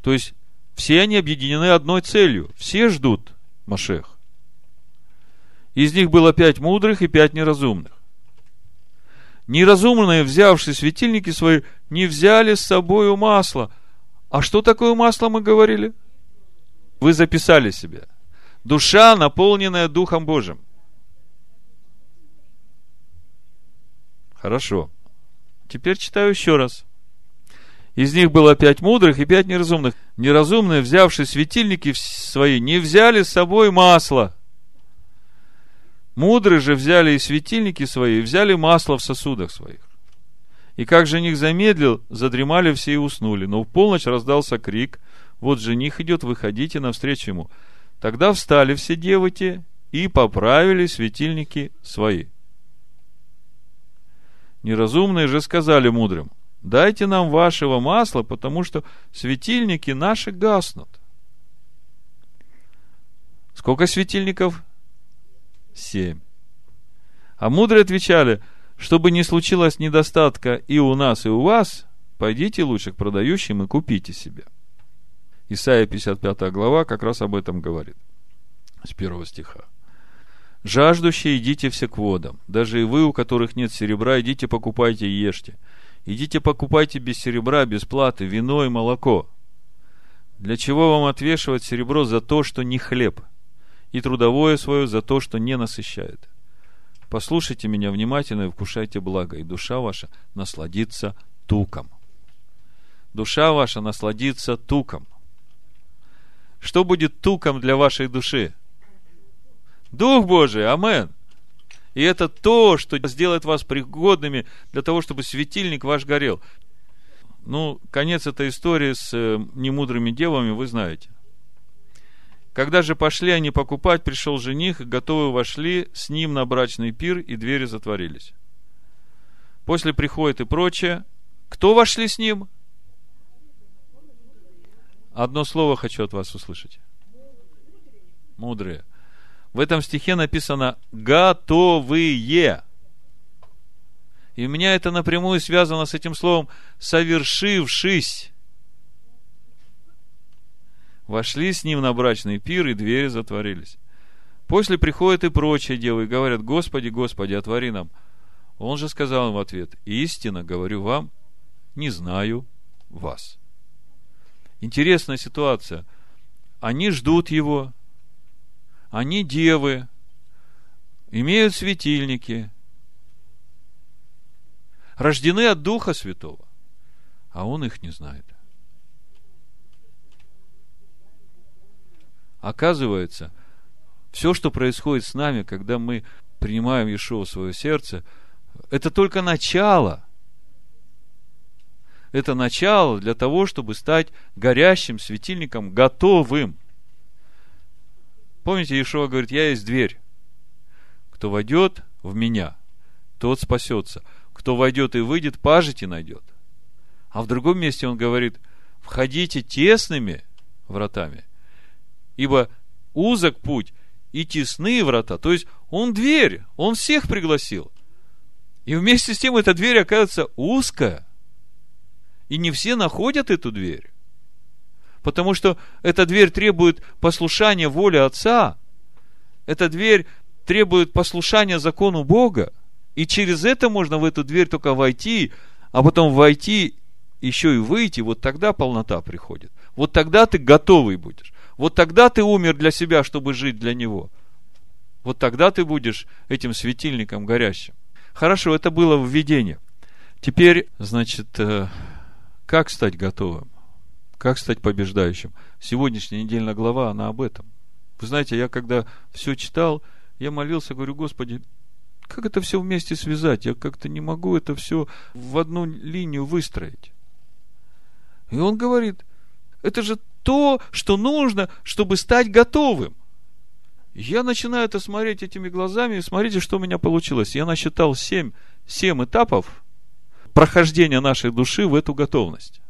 То есть, все они объединены одной целью. Все ждут Машех. Из них было пять мудрых и пять неразумных. Неразумные, взявшие светильники свои, не взяли с собой масло. А что такое масло, мы говорили? Вы записали себе – душа, наполненная Духом Божьим. Хорошо. Теперь читаю еще раз. Из них было пять мудрых и пять неразумных. Неразумные, взявшие светильники свои, не взяли с собой масло. Мудрые же взяли и светильники свои, и взяли масло в сосудах своих. И как жених замедлил, задремали все и уснули. Но в полночь раздался крик. Вот жених идет, выходите навстречу ему. Тогда встали все девы те и поправили светильники свои. Неразумные же сказали мудрым, дайте нам вашего масла, потому что светильники наши гаснут. Сколько светильников? Семь. А мудрые отвечали, чтобы не случилось недостатка и у нас, и у вас, пойдите лучше к продающим и купите себе. Исайя 55 глава как раз об этом говорит. С первого стиха. «Жаждущие, идите все к водам. Даже и вы, у которых нет серебра, идите покупайте и ешьте. Идите покупайте без серебра, без платы, вино и молоко. Для чего вам отвешивать серебро за то, что не хлеб, и трудовое свое за то, что не насыщает? Послушайте меня внимательно и вкушайте благо, и душа ваша насладится туком». душа ваша насладится туком. Что будет туком для вашей души? Дух Божий, амен. И это то, что сделает вас пригодными для того, чтобы светильник ваш горел. Ну, конец этой истории с э, немудрыми девами вы знаете. Когда же пошли они покупать, пришел жених, готовы вошли с ним на брачный пир, и двери затворились. После приходит и прочее. Кто вошли с ним? Одно слово хочу от вас услышать. Мудрые. В этом стихе написано «готовые». И у меня это напрямую связано с этим словом «совершившись». Вошли с ним на брачный пир, и двери затворились. После приходят и прочие девы, и говорят, Господи, Господи, отвори нам. Он же сказал им в ответ, истинно говорю вам, не знаю вас. Интересная ситуация. Они ждут его, они девы, имеют светильники, рождены от Духа Святого, а он их не знает. Оказывается, все, что происходит с нами, когда мы принимаем Иешуа в свое сердце, это только начало. Это начало для того, чтобы стать горящим светильником, готовым. Помните, Иешуа говорит, я есть дверь. Кто войдет в меня, тот спасется. Кто войдет и выйдет, пажить и найдет. А в другом месте он говорит, входите тесными вратами, ибо узок путь и тесные врата. То есть он дверь, он всех пригласил. И вместе с тем эта дверь оказывается узкая. И не все находят эту дверь. Потому что эта дверь требует послушания воле Отца. Эта дверь требует послушания закону Бога. И через это можно в эту дверь только войти, а потом войти, еще и выйти. Вот тогда полнота приходит. Вот тогда ты готовый будешь. Вот тогда ты умер для себя, чтобы жить для Него. Вот тогда ты будешь этим светильником горящим. Хорошо, это было введение. Теперь, значит, э, как стать готовым? Как стать побеждающим? Сегодняшняя недельная глава, она об этом. Вы знаете, я когда все читал, я молился, говорю, Господи, как это все вместе связать? Я как-то не могу это все в одну линию выстроить. И он говорит, это же то, что нужно, чтобы стать готовым. Я начинаю это смотреть этими глазами, и смотрите, что у меня получилось. Я насчитал семь, семь этапов прохождения нашей души в эту готовность.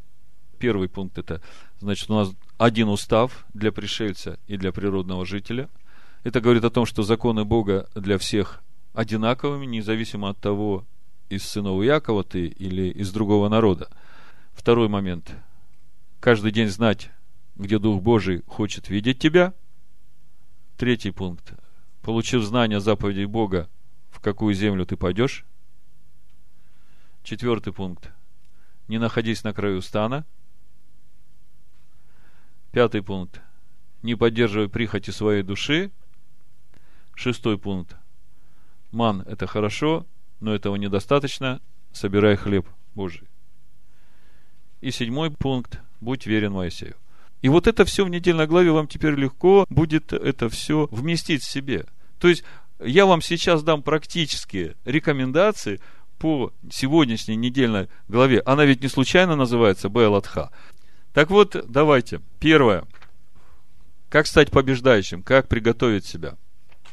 Первый пункт это, значит, у нас один устав для пришельца и для природного жителя. Это говорит о том, что законы Бога для всех одинаковыми, независимо от того, из сынов Якова ты или из другого народа. Второй момент – каждый день знать, где Дух Божий хочет видеть тебя. Третий пункт. Получив знание заповедей Бога, в какую землю ты пойдешь. Четвертый пункт. Не находись на краю стана. Пятый пункт. Не поддерживай прихоти своей души. Шестой пункт. Ман – это хорошо, но этого недостаточно. Собирай хлеб Божий. И седьмой пункт будь верен Моисею. И вот это все в недельной главе вам теперь легко будет это все вместить в себе. То есть, я вам сейчас дам практические рекомендации по сегодняшней недельной главе. Она ведь не случайно называется Бейлатха. Так вот, давайте. Первое. Как стать побеждающим? Как приготовить себя?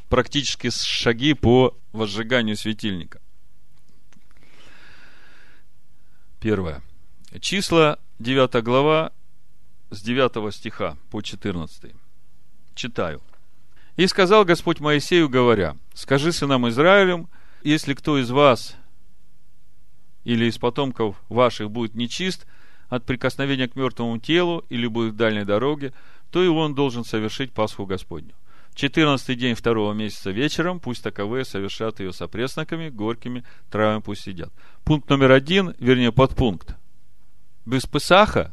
Практически шаги по возжиганию светильника. Первое. Числа 9 глава, с 9 стиха по 14. Читаю. «И сказал Господь Моисею, говоря, скажи сынам Израилем, если кто из вас или из потомков ваших будет нечист от прикосновения к мертвому телу или будет дальней дороге, то и он должен совершить Пасху Господню. Четырнадцатый день второго месяца вечером пусть таковые совершат ее с опресноками, горькими травами пусть сидят. Пункт номер один, вернее, подпункт без Песаха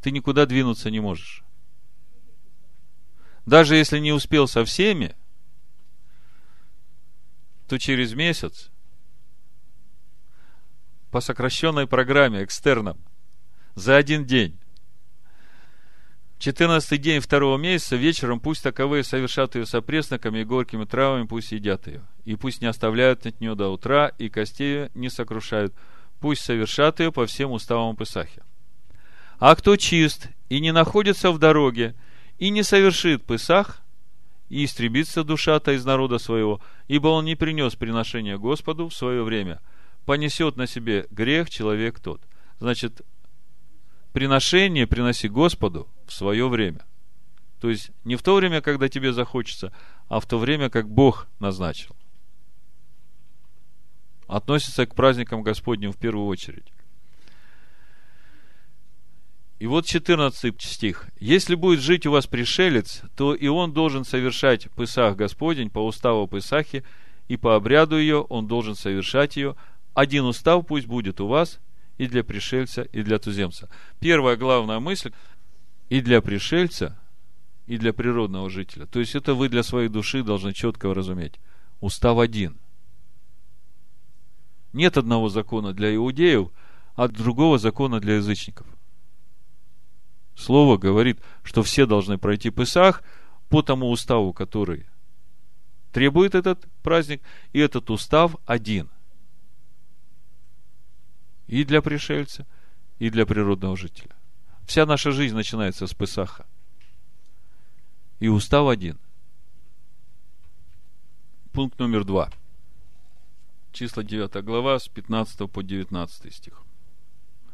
ты никуда двинуться не можешь. Даже если не успел со всеми, то через месяц по сокращенной программе экстерном За один день. Четырнадцатый день второго месяца вечером пусть таковые совершат ее с опресноками и горькими травами, пусть едят ее. И пусть не оставляют от нее до утра, и костей не сокрушают. Пусть совершат ее по всем уставам Песахи. А кто чист и не находится в дороге, и не совершит Песах, и истребится душа-то из народа своего, ибо он не принес приношение Господу в свое время. Понесет на себе грех человек тот. Значит, приношение приноси Господу в свое время. То есть не в то время, когда тебе захочется, а в то время, как Бог назначил. Относится к праздникам Господним в первую очередь. И вот 14 стих. «Если будет жить у вас пришелец, то и он должен совершать Пысах Господень по уставу Пысахи, и по обряду ее он должен совершать ее. Один устав пусть будет у вас, и для пришельца, и для туземца. Первая главная мысль и для пришельца, и для природного жителя. То есть это вы для своей души должны четко разуметь. Устав один. Нет одного закона для иудеев, а другого закона для язычников. Слово говорит, что все должны пройти Песах по тому уставу, который требует этот праздник, и этот устав один – и для пришельца, и для природного жителя. Вся наша жизнь начинается с Песаха. И устав один. Пункт номер два. Числа 9 глава с 15 по 19 стих.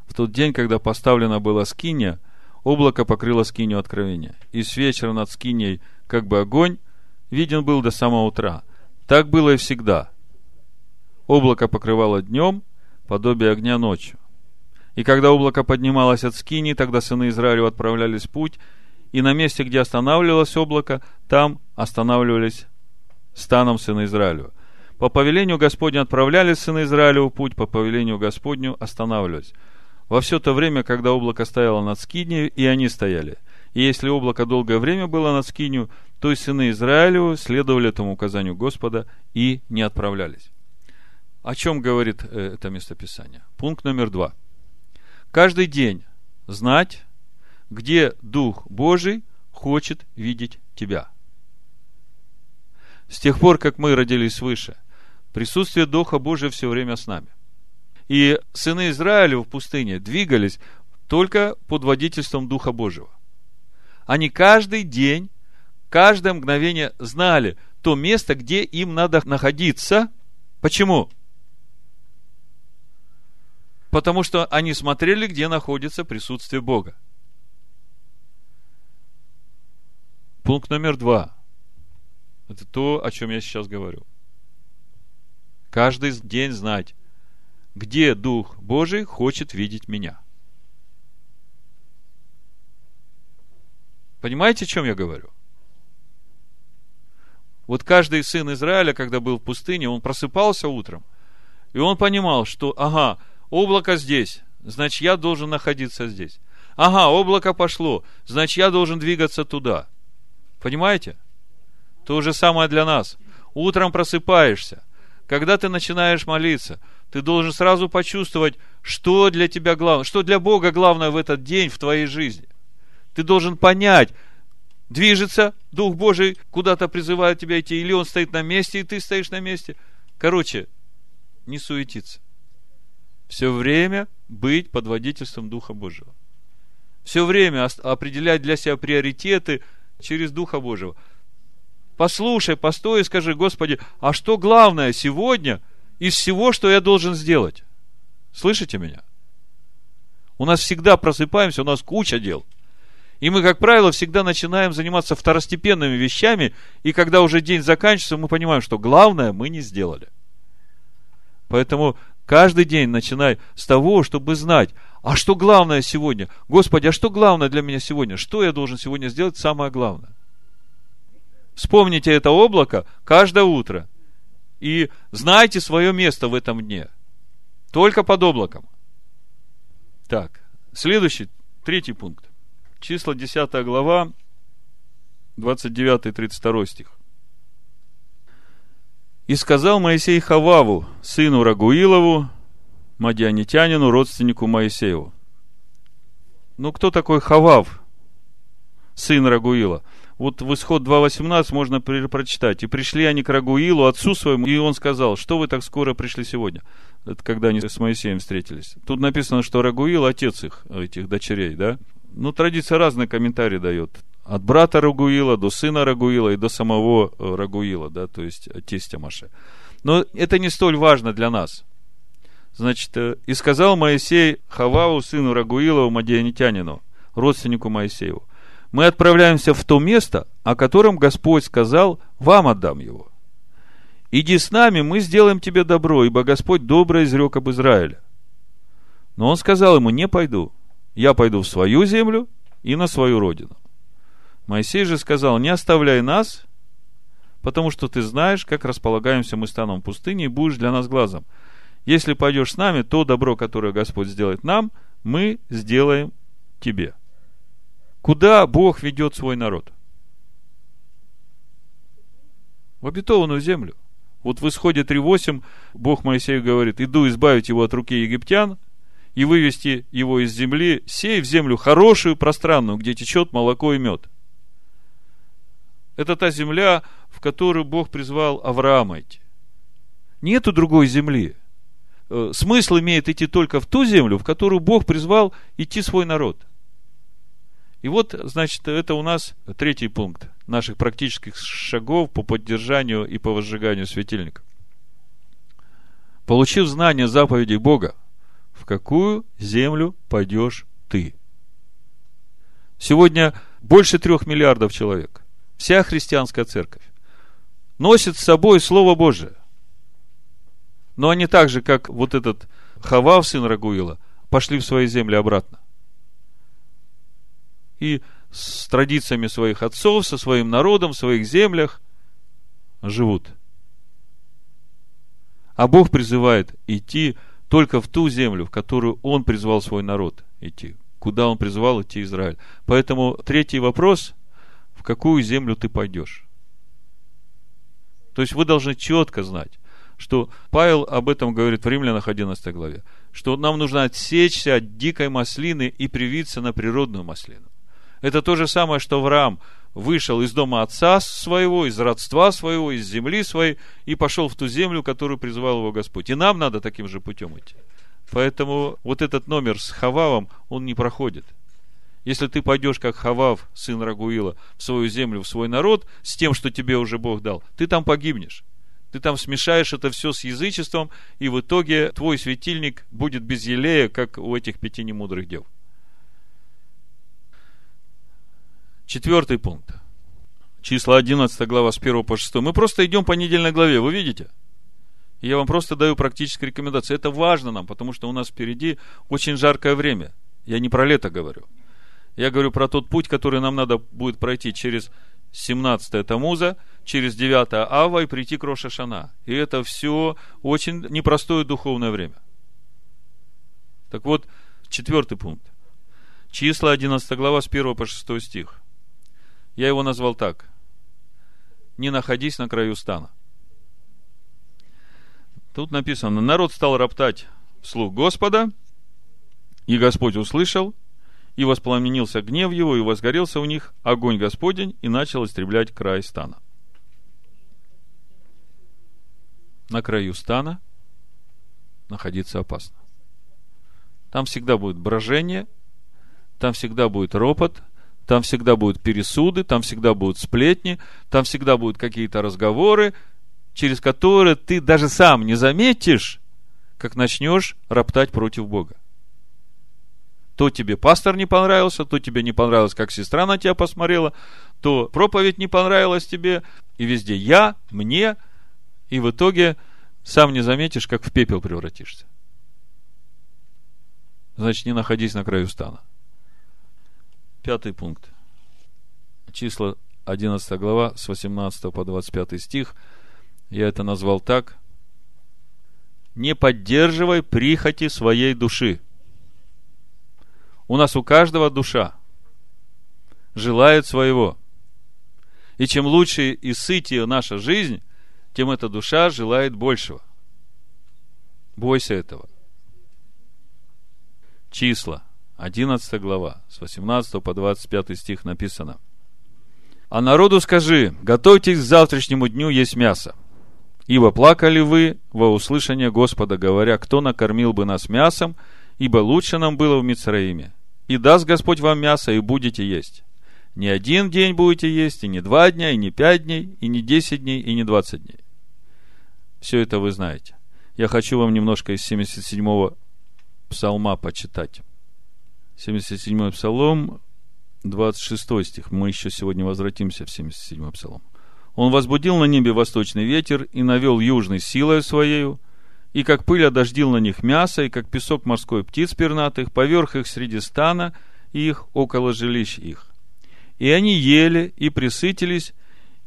В тот день, когда поставлена была скиния, облако покрыло скинию откровения. И с вечера над скинией, как бы огонь, виден был до самого утра. Так было и всегда. Облако покрывало днем, подобие огня ночью. И когда облако поднималось от скини, тогда сыны Израилю отправлялись в путь, и на месте, где останавливалось облако, там останавливались станом сына Израилю. По повелению Господню отправлялись сыны Израилю в путь, по повелению Господню останавливались. Во все то время, когда облако стояло над скинью, и они стояли. И если облако долгое время было над скинью, то и сыны Израилю следовали этому указанию Господа и не отправлялись. О чем говорит э, это местописание? Пункт номер два. Каждый день знать, где Дух Божий хочет видеть тебя. С тех пор, как мы родились свыше, присутствие Духа Божия все время с нами. И сыны Израиля в пустыне двигались только под водительством Духа Божьего. Они каждый день, каждое мгновение знали то место, где им надо находиться. Почему? Потому что они смотрели, где находится присутствие Бога. Пункт номер два. Это то, о чем я сейчас говорю. Каждый день знать, где Дух Божий хочет видеть меня. Понимаете, о чем я говорю? Вот каждый сын Израиля, когда был в пустыне, он просыпался утром, и он понимал, что, ага, облако здесь, значит, я должен находиться здесь. Ага, облако пошло, значит, я должен двигаться туда. Понимаете? То же самое для нас. Утром просыпаешься. Когда ты начинаешь молиться, ты должен сразу почувствовать, что для тебя главное, что для Бога главное в этот день в твоей жизни. Ты должен понять, движется Дух Божий, куда-то призывает тебя идти, или Он стоит на месте, и ты стоишь на месте. Короче, не суетиться все время быть под водительством Духа Божьего. Все время определять для себя приоритеты через Духа Божьего. Послушай, постой и скажи, Господи, а что главное сегодня из всего, что я должен сделать? Слышите меня? У нас всегда просыпаемся, у нас куча дел. И мы, как правило, всегда начинаем заниматься второстепенными вещами, и когда уже день заканчивается, мы понимаем, что главное мы не сделали. Поэтому Каждый день начинай с того, чтобы знать, а что главное сегодня? Господи, а что главное для меня сегодня? Что я должен сегодня сделать самое главное? Вспомните это облако каждое утро. И знайте свое место в этом дне. Только под облаком. Так, следующий, третий пункт. Числа 10 глава, 29-32 стих. И сказал Моисей Хававу, сыну Рагуилову, мадианитянину, родственнику Моисееву. Ну, кто такой Хавав, сын Рагуила? Вот в исход 2.18 можно прочитать. И пришли они к Рагуилу, отцу своему, и он сказал, что вы так скоро пришли сегодня? Это когда они с Моисеем встретились. Тут написано, что Рагуил отец их, этих дочерей, да? Ну, традиция разные комментарии дает. От брата Рагуила до сына Рагуила и до самого э, Рагуила, да, то есть тестя Маше. Но это не столь важно для нас. Значит, э, и сказал Моисей Хававу, сыну Рагуилову, Мадианитянину, родственнику Моисееву, мы отправляемся в то место, о котором Господь сказал, вам отдам его. Иди с нами, мы сделаем тебе добро, ибо Господь добро изрек об Израиле. Но он сказал ему, не пойду, я пойду в свою землю и на свою родину. Моисей же сказал, не оставляй нас, потому что ты знаешь, как располагаемся мы станом в пустыне, и будешь для нас глазом. Если пойдешь с нами, то добро, которое Господь сделает нам, мы сделаем тебе. Куда Бог ведет свой народ? В обетованную землю. Вот в исходе 3.8 Бог Моисею говорит, иду избавить его от руки египтян и вывести его из земли, сей в землю хорошую, пространную, где течет молоко и мед. Это та земля, в которую Бог призвал Авраама идти. Нету другой земли. Э, смысл имеет идти только в ту землю, в которую Бог призвал идти свой народ. И вот, значит, это у нас третий пункт наших практических шагов по поддержанию и по возжиганию светильников. Получив знание заповедей Бога, в какую землю пойдешь ты? Сегодня больше трех миллиардов человек, вся христианская церковь, носит с собой Слово Божие – но они так же, как вот этот Хавав, сын Рагуила, пошли в свои земли обратно. И с традициями своих отцов, со своим народом, в своих землях живут. А Бог призывает идти только в ту землю, в которую Он призвал свой народ идти. Куда Он призвал идти Израиль. Поэтому третий вопрос, какую землю ты пойдешь? То есть вы должны четко знать, что Павел об этом говорит в Римлянах 11 главе, что нам нужно отсечься от дикой маслины и привиться на природную маслину. Это то же самое, что Авраам вышел из дома отца своего, из родства своего, из земли своей и пошел в ту землю, которую призвал его Господь. И нам надо таким же путем идти. Поэтому вот этот номер с Хававом, он не проходит. Если ты пойдешь, как Хавав, сын Рагуила, в свою землю, в свой народ, с тем, что тебе уже Бог дал, ты там погибнешь ты там смешаешь это все с язычеством, и в итоге твой светильник будет без елея, как у этих пяти немудрых дев. Четвертый пункт. Числа 11 глава с 1 по 6. Мы просто идем по недельной главе, вы видите? Я вам просто даю практические рекомендации. Это важно нам, потому что у нас впереди очень жаркое время. Я не про лето говорю. Я говорю про тот путь, который нам надо будет пройти через 17 Тамуза, через 9 Ава и прийти к Рошашана. И это все очень непростое духовное время. Так вот, четвертый пункт. Числа 11 глава с 1 по 6 стих. Я его назвал так. Не находись на краю стана. Тут написано, народ стал роптать вслух Господа, и Господь услышал – и воспламенился гнев его, и возгорелся у них огонь Господень, и начал истреблять край стана. На краю стана находиться опасно. Там всегда будет брожение, там всегда будет ропот, там всегда будут пересуды, там всегда будут сплетни, там всегда будут какие-то разговоры, через которые ты даже сам не заметишь, как начнешь роптать против Бога то тебе пастор не понравился, то тебе не понравилось, как сестра на тебя посмотрела, то проповедь не понравилась тебе, и везде я, мне, и в итоге сам не заметишь, как в пепел превратишься. Значит, не находись на краю стана. Пятый пункт. Числа 11 глава с 18 по 25 стих. Я это назвал так. Не поддерживай прихоти своей души – у нас у каждого душа желает своего. И чем лучше и сытее наша жизнь, тем эта душа желает большего. Бойся этого. Числа, 11 глава, с 18 по 25 стих написано. «А народу скажи, готовьтесь к завтрашнему дню есть мясо. Ибо плакали вы во услышание Господа, говоря, кто накормил бы нас мясом, ибо лучше нам было в Мицраиме. И даст Господь вам мясо, и будете есть. Не один день будете есть, и не два дня, и не пять дней, и не десять дней, и не двадцать дней. Все это вы знаете. Я хочу вам немножко из 77-го псалма почитать. 77-й псалом, 26 стих. Мы еще сегодня возвратимся в 77-й псалом. Он возбудил на небе восточный ветер и навел южной силой своею, и как пыль одождил на них мясо, и как песок морской птиц пернатых, поверх их среди стана их около жилищ их. И они ели и присытились,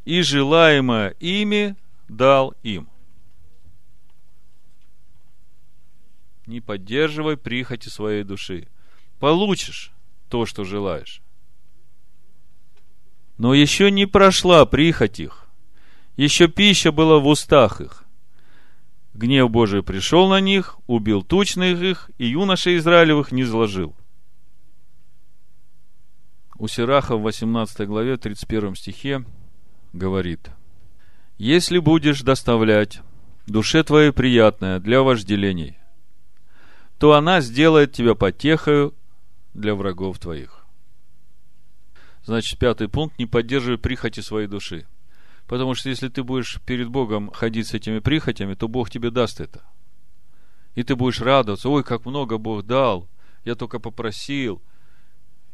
и желаемое ими дал им. Не поддерживай прихоти своей души. Получишь то, что желаешь. Но еще не прошла прихоть их. Еще пища была в устах их. Гнев Божий пришел на них, убил тучных их, и юношей Израилевых не изложил. У Сираха в 18 главе, 31 стихе говорит, «Если будешь доставлять душе твоей приятное для вожделений, то она сделает тебя потехою для врагов твоих». Значит, пятый пункт – не поддерживай прихоти своей души. Потому что если ты будешь перед Богом ходить с этими прихотями, то Бог тебе даст это. И ты будешь радоваться, ой, как много Бог дал, я только попросил.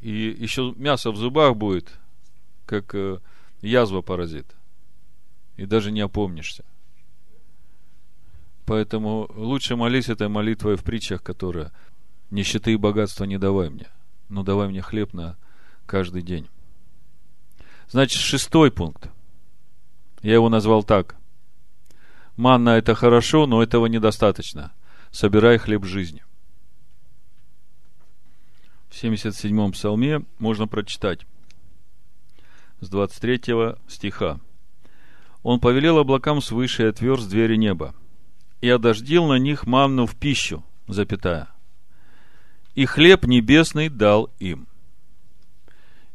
И еще мясо в зубах будет, как э, язва паразит. И даже не опомнишься. Поэтому лучше молись этой молитвой в притчах, которая нищеты и богатства не давай мне, но давай мне хлеб на каждый день. Значит, шестой пункт. Я его назвал так. Манна это хорошо, но этого недостаточно. Собирай хлеб жизни. В 77-м псалме можно прочитать с 23 стиха. Он повелел облакам свыше и отверз двери неба, и одождил на них манну в пищу, запятая. И хлеб небесный дал им.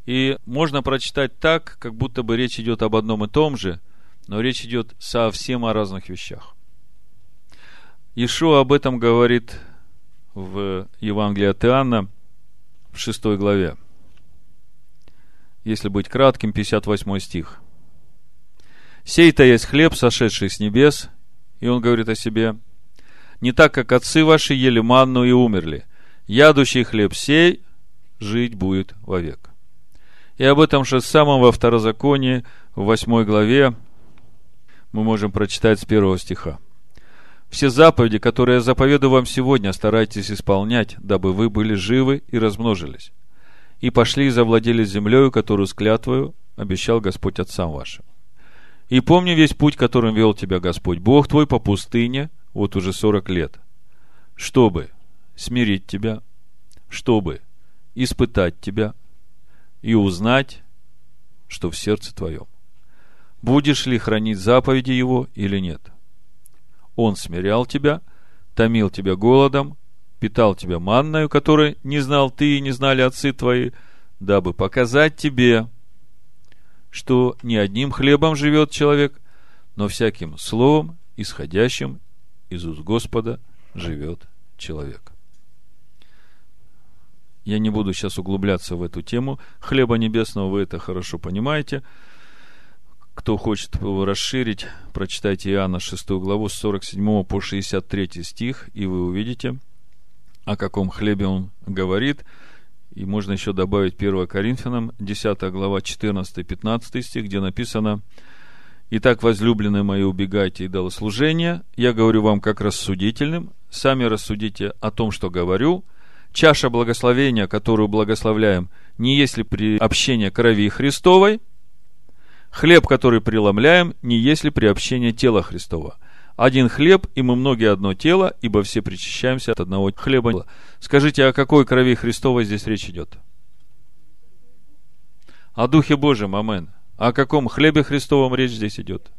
И можно прочитать так, как будто бы речь идет об одном и том же, но речь идет совсем о разных вещах. Ишуа об этом говорит в Евангелии от Иоанна в 6 главе. Если быть кратким, 58 стих. «Сей-то есть хлеб, сошедший с небес». И он говорит о себе. «Не так, как отцы ваши ели манну и умерли. Ядущий хлеб сей жить будет вовек». И об этом же самом во второзаконии, в восьмой главе, мы можем прочитать с первого стиха. Все заповеди, которые я заповедую вам сегодня, старайтесь исполнять, дабы вы были живы и размножились. И пошли и завладели землею, которую с клятвою обещал Господь отцам вашим. И помни весь путь, которым вел тебя Господь, Бог твой по пустыне, вот уже сорок лет, чтобы смирить тебя, чтобы испытать тебя, и узнать, что в сердце твоем. Будешь ли хранить заповеди его или нет? Он смирял тебя, томил тебя голодом, питал тебя манною, которой не знал ты и не знали отцы твои, дабы показать тебе, что не одним хлебом живет человек, но всяким словом, исходящим из уст Господа, живет человек. Я не буду сейчас углубляться в эту тему. Хлеба небесного вы это хорошо понимаете. Кто хочет расширить, прочитайте Иоанна 6 главу с 47 по 63 стих, и вы увидите, о каком хлебе он говорит. И можно еще добавить 1 Коринфянам, 10 глава, 14-15 стих, где написано «Итак, возлюбленные мои, убегайте идолослужения. Я говорю вам как рассудительным. Сами рассудите о том, что говорю, чаша благословения, которую благословляем, не есть ли при общении крови Христовой, хлеб, который преломляем, не есть ли при общении тела Христова. Один хлеб, и мы многие одно тело, ибо все причащаемся от одного хлеба. Скажите, о какой крови Христовой здесь речь идет? О Духе Божьем, амен. О каком хлебе Христовом речь здесь идет?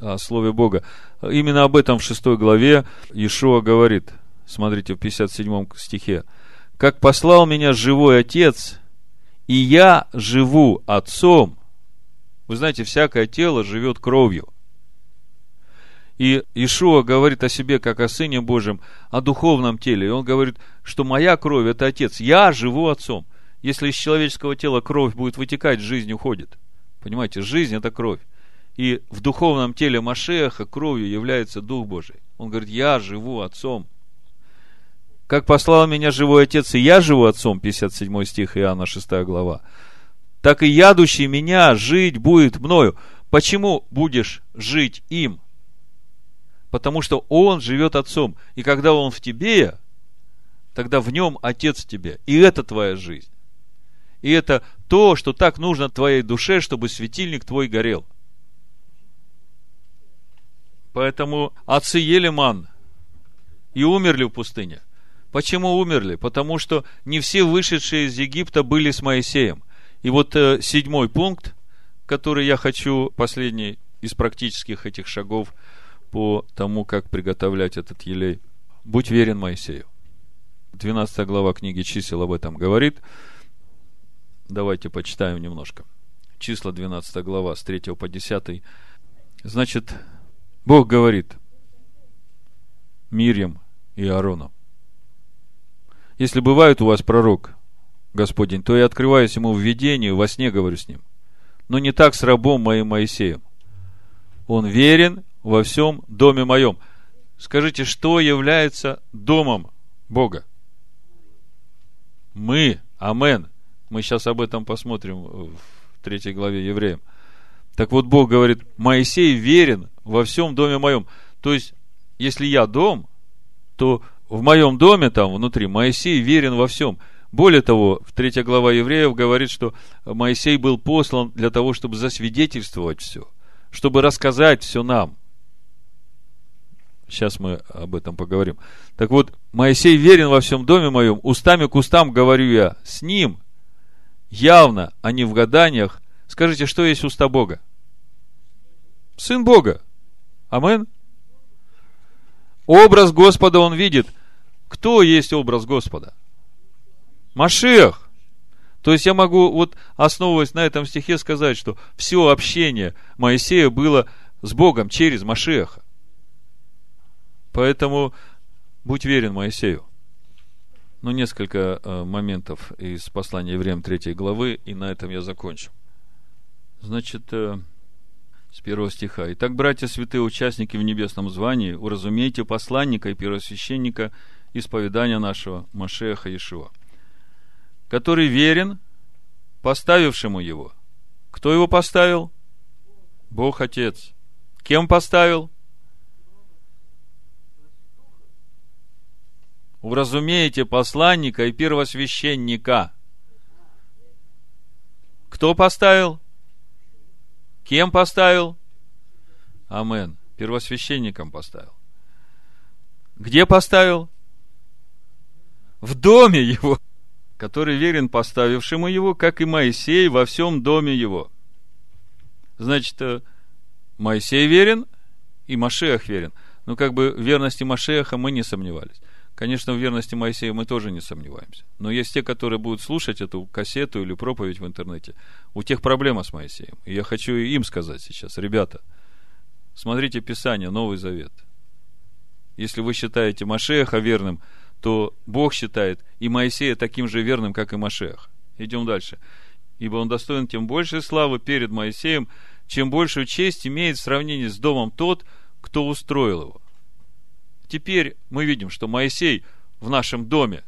О Слове Бога. Именно об этом в шестой главе Иешуа говорит – смотрите, в 57 стихе, как послал меня живой Отец, и я живу Отцом. Вы знаете, всякое тело живет кровью. И Ишуа говорит о себе, как о Сыне Божьем, о духовном теле. И он говорит, что моя кровь – это Отец. Я живу Отцом. Если из человеческого тела кровь будет вытекать, жизнь уходит. Понимаете, жизнь – это кровь. И в духовном теле Машеха кровью является Дух Божий. Он говорит, я живу Отцом. Как послал меня живой Отец, и я живу Отцом, 57 стих Иоанна 6 глава, так и ядущий меня жить будет мною. Почему будешь жить им? Потому что он живет Отцом. И когда он в тебе, тогда в нем Отец тебе. И это твоя жизнь. И это то, что так нужно твоей душе, чтобы светильник твой горел. Поэтому отцы ели ман и умерли в пустыне. Почему умерли? Потому что не все вышедшие из Египта были с Моисеем. И вот э, седьмой пункт, который я хочу, последний из практических этих шагов по тому, как приготовлять этот елей. Будь верен Моисею. 12 глава книги чисел об этом говорит. Давайте почитаем немножко. Числа 12 глава с 3 по 10. Значит, Бог говорит Мирьям и Аарону. Если бывает у вас пророк Господень, то я открываюсь ему в видении, во сне говорю с ним. Но не так с рабом моим Моисеем. Он верен во всем доме моем. Скажите, что является домом Бога? Мы. Амен. Мы сейчас об этом посмотрим в третьей главе Евреям. Так вот, Бог говорит, Моисей верен во всем доме моем. То есть, если я дом, то в моем доме там внутри Моисей верен во всем. Более того, в третья глава Евреев говорит, что Моисей был послан для того, чтобы засвидетельствовать все, чтобы рассказать все нам. Сейчас мы об этом поговорим. Так вот, Моисей верен во всем доме моем, устами к устам говорю я, с ним, явно, а не в гаданиях, Скажите, что есть уста Бога? Сын Бога. Амен. Образ Господа он видит. Кто есть образ Господа? Машех. То есть я могу, вот основываясь на этом стихе, сказать, что все общение Моисея было с Богом через Машеха. Поэтому будь верен Моисею. Ну, несколько э, моментов из послания Евреям 3 главы, и на этом я закончу. Значит, э, с первого стиха. Итак, братья святые участники в небесном звании, уразумейте посланника и первосвященника исповедания нашего Машеха Иешуа, который верен поставившему его. Кто его поставил? Бог Отец. Кем поставил? Уразумеете посланника и первосвященника. Кто поставил? Кем поставил? Амен. Первосвященником поставил. Где поставил? В доме его, который верен поставившему его, как и Моисей во всем доме его. Значит, э, Моисей верен, и Машех верен. Ну, как бы в верности Машеха мы не сомневались. Конечно, в верности Моисея мы тоже не сомневаемся. Но есть те, которые будут слушать эту кассету или проповедь в интернете. У тех проблема с Моисеем. И я хочу им сказать сейчас, ребята, смотрите Писание, Новый Завет. Если вы считаете Машеха верным, то Бог считает и Моисея таким же верным, как и Машех. Идем дальше. Ибо он достоин тем большей славы перед Моисеем, чем большую честь имеет в сравнении с домом тот, кто устроил его теперь мы видим, что Моисей в нашем доме,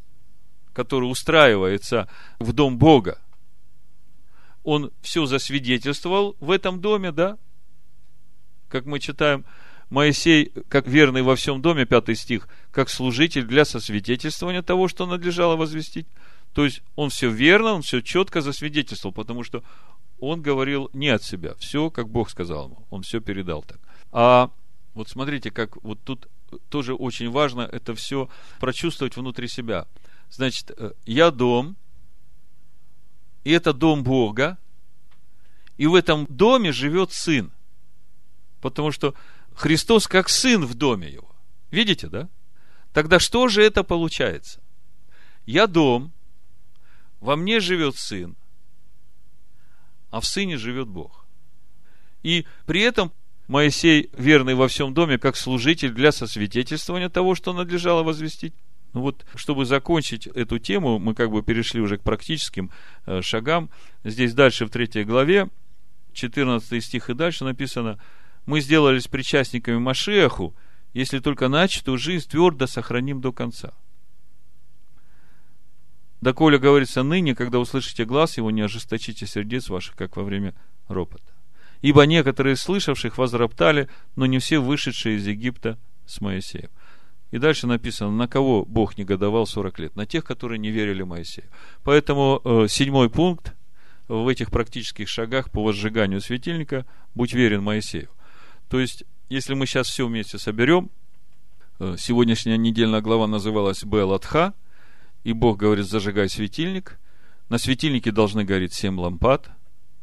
который устраивается в дом Бога, он все засвидетельствовал в этом доме, да? Как мы читаем, Моисей, как верный во всем доме, пятый стих, как служитель для сосвидетельствования того, что надлежало возвестить. То есть, он все верно, он все четко засвидетельствовал, потому что он говорил не от себя. Все, как Бог сказал ему. Он все передал так. А вот смотрите, как вот тут тоже очень важно это все прочувствовать внутри себя. Значит, э, я дом, и это дом Бога, и в этом доме живет сын. Потому что Христос как сын в доме его. Видите, да? Тогда что же это получается? Я дом, во мне живет сын, а в сыне живет Бог. И при этом Моисей верный во всем доме, как служитель для сосвидетельствования того, что надлежало возвестить. Ну вот, чтобы закончить эту тему, мы как бы перешли уже к практическим э, шагам. Здесь дальше в третьей главе, 14 стих и дальше написано, мы сделались причастниками Машеху, если только начатую жизнь твердо сохраним до конца. Доколе говорится ныне, когда услышите глаз его, не ожесточите сердец ваших, как во время ропота. Ибо некоторые слышавших возроптали, но не все вышедшие из Египта с Моисеем. И дальше написано, на кого Бог негодовал 40 лет? На тех, которые не верили Моисею. Поэтому э, седьмой пункт в этих практических шагах по возжиганию светильника – будь верен Моисею. То есть, если мы сейчас все вместе соберем, э, сегодняшняя недельная глава называлась Белатха, и Бог говорит, зажигай светильник. На светильнике должны гореть семь лампад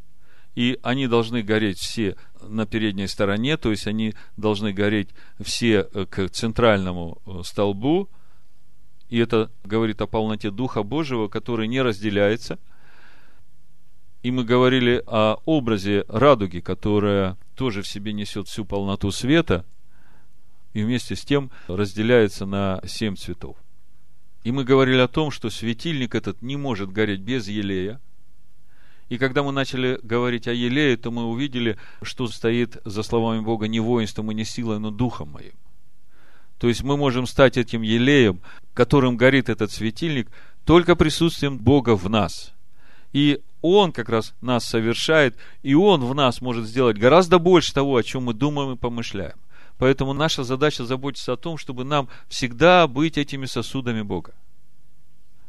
– и они должны гореть все на передней стороне, то есть они должны гореть все э, к центральному э, столбу, и это говорит о полноте Духа Божьего, который не разделяется. И мы говорили о образе радуги, которая тоже в себе несет всю полноту света, и вместе с тем разделяется на семь цветов. И мы говорили о том, что светильник этот не может гореть без елея – и когда мы начали говорить о Елее, то мы увидели, что стоит за словами Бога не воинством и не силой, но духом моим. То есть мы можем стать этим елеем, которым горит этот светильник, только присутствием Бога в нас. И Он как раз нас совершает, и Он в нас может сделать гораздо больше того, о чем мы думаем и помышляем. Поэтому наша задача заботиться о том, чтобы нам всегда быть этими сосудами Бога.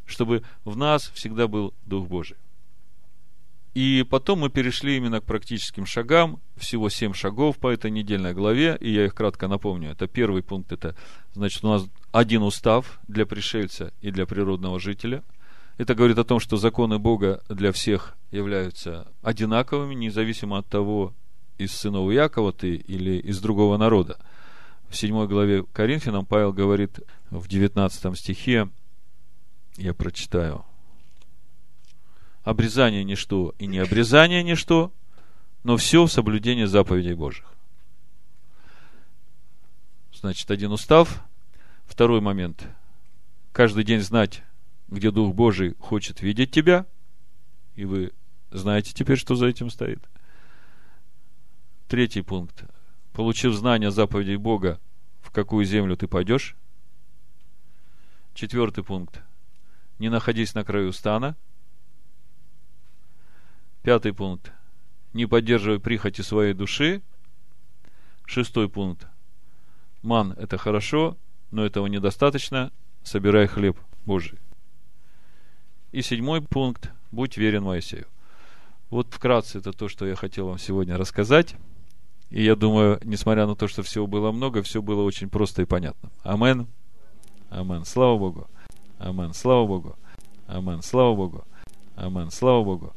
Чтобы в нас всегда был Дух Божий. И потом мы перешли именно к практическим шагам. Всего семь шагов по этой недельной главе, и я их кратко напомню. Это первый пункт, это значит у нас один устав для пришельца и для природного жителя. Это говорит о том, что законы Бога для всех являются одинаковыми, независимо от того, из сынов Якова ты или из другого народа. В седьмой главе Коринфянам Павел говорит в 19 стихе, я прочитаю – обрезание ничто и не обрезание ничто, но все в соблюдении заповедей Божьих. Значит, один устав. Второй момент. Каждый день знать, где Дух Божий хочет видеть тебя. И вы знаете теперь, что за этим стоит. Третий пункт. Получив знание заповедей Бога, в какую землю ты пойдешь. Четвертый пункт. Не находись на краю стана – Пятый пункт. Не поддерживай прихоти своей души. Шестой пункт. Ман – это хорошо, но этого недостаточно. Собирай хлеб Божий. И седьмой пункт. Будь верен Моисею. Вот вкратце это то, что я хотел вам сегодня рассказать. И я думаю, несмотря на то, что всего было много, все было очень просто и понятно. Амен. Амен. Слава Богу. Амен. Слава Богу. Амен. Слава Богу. Амен. Слава Богу.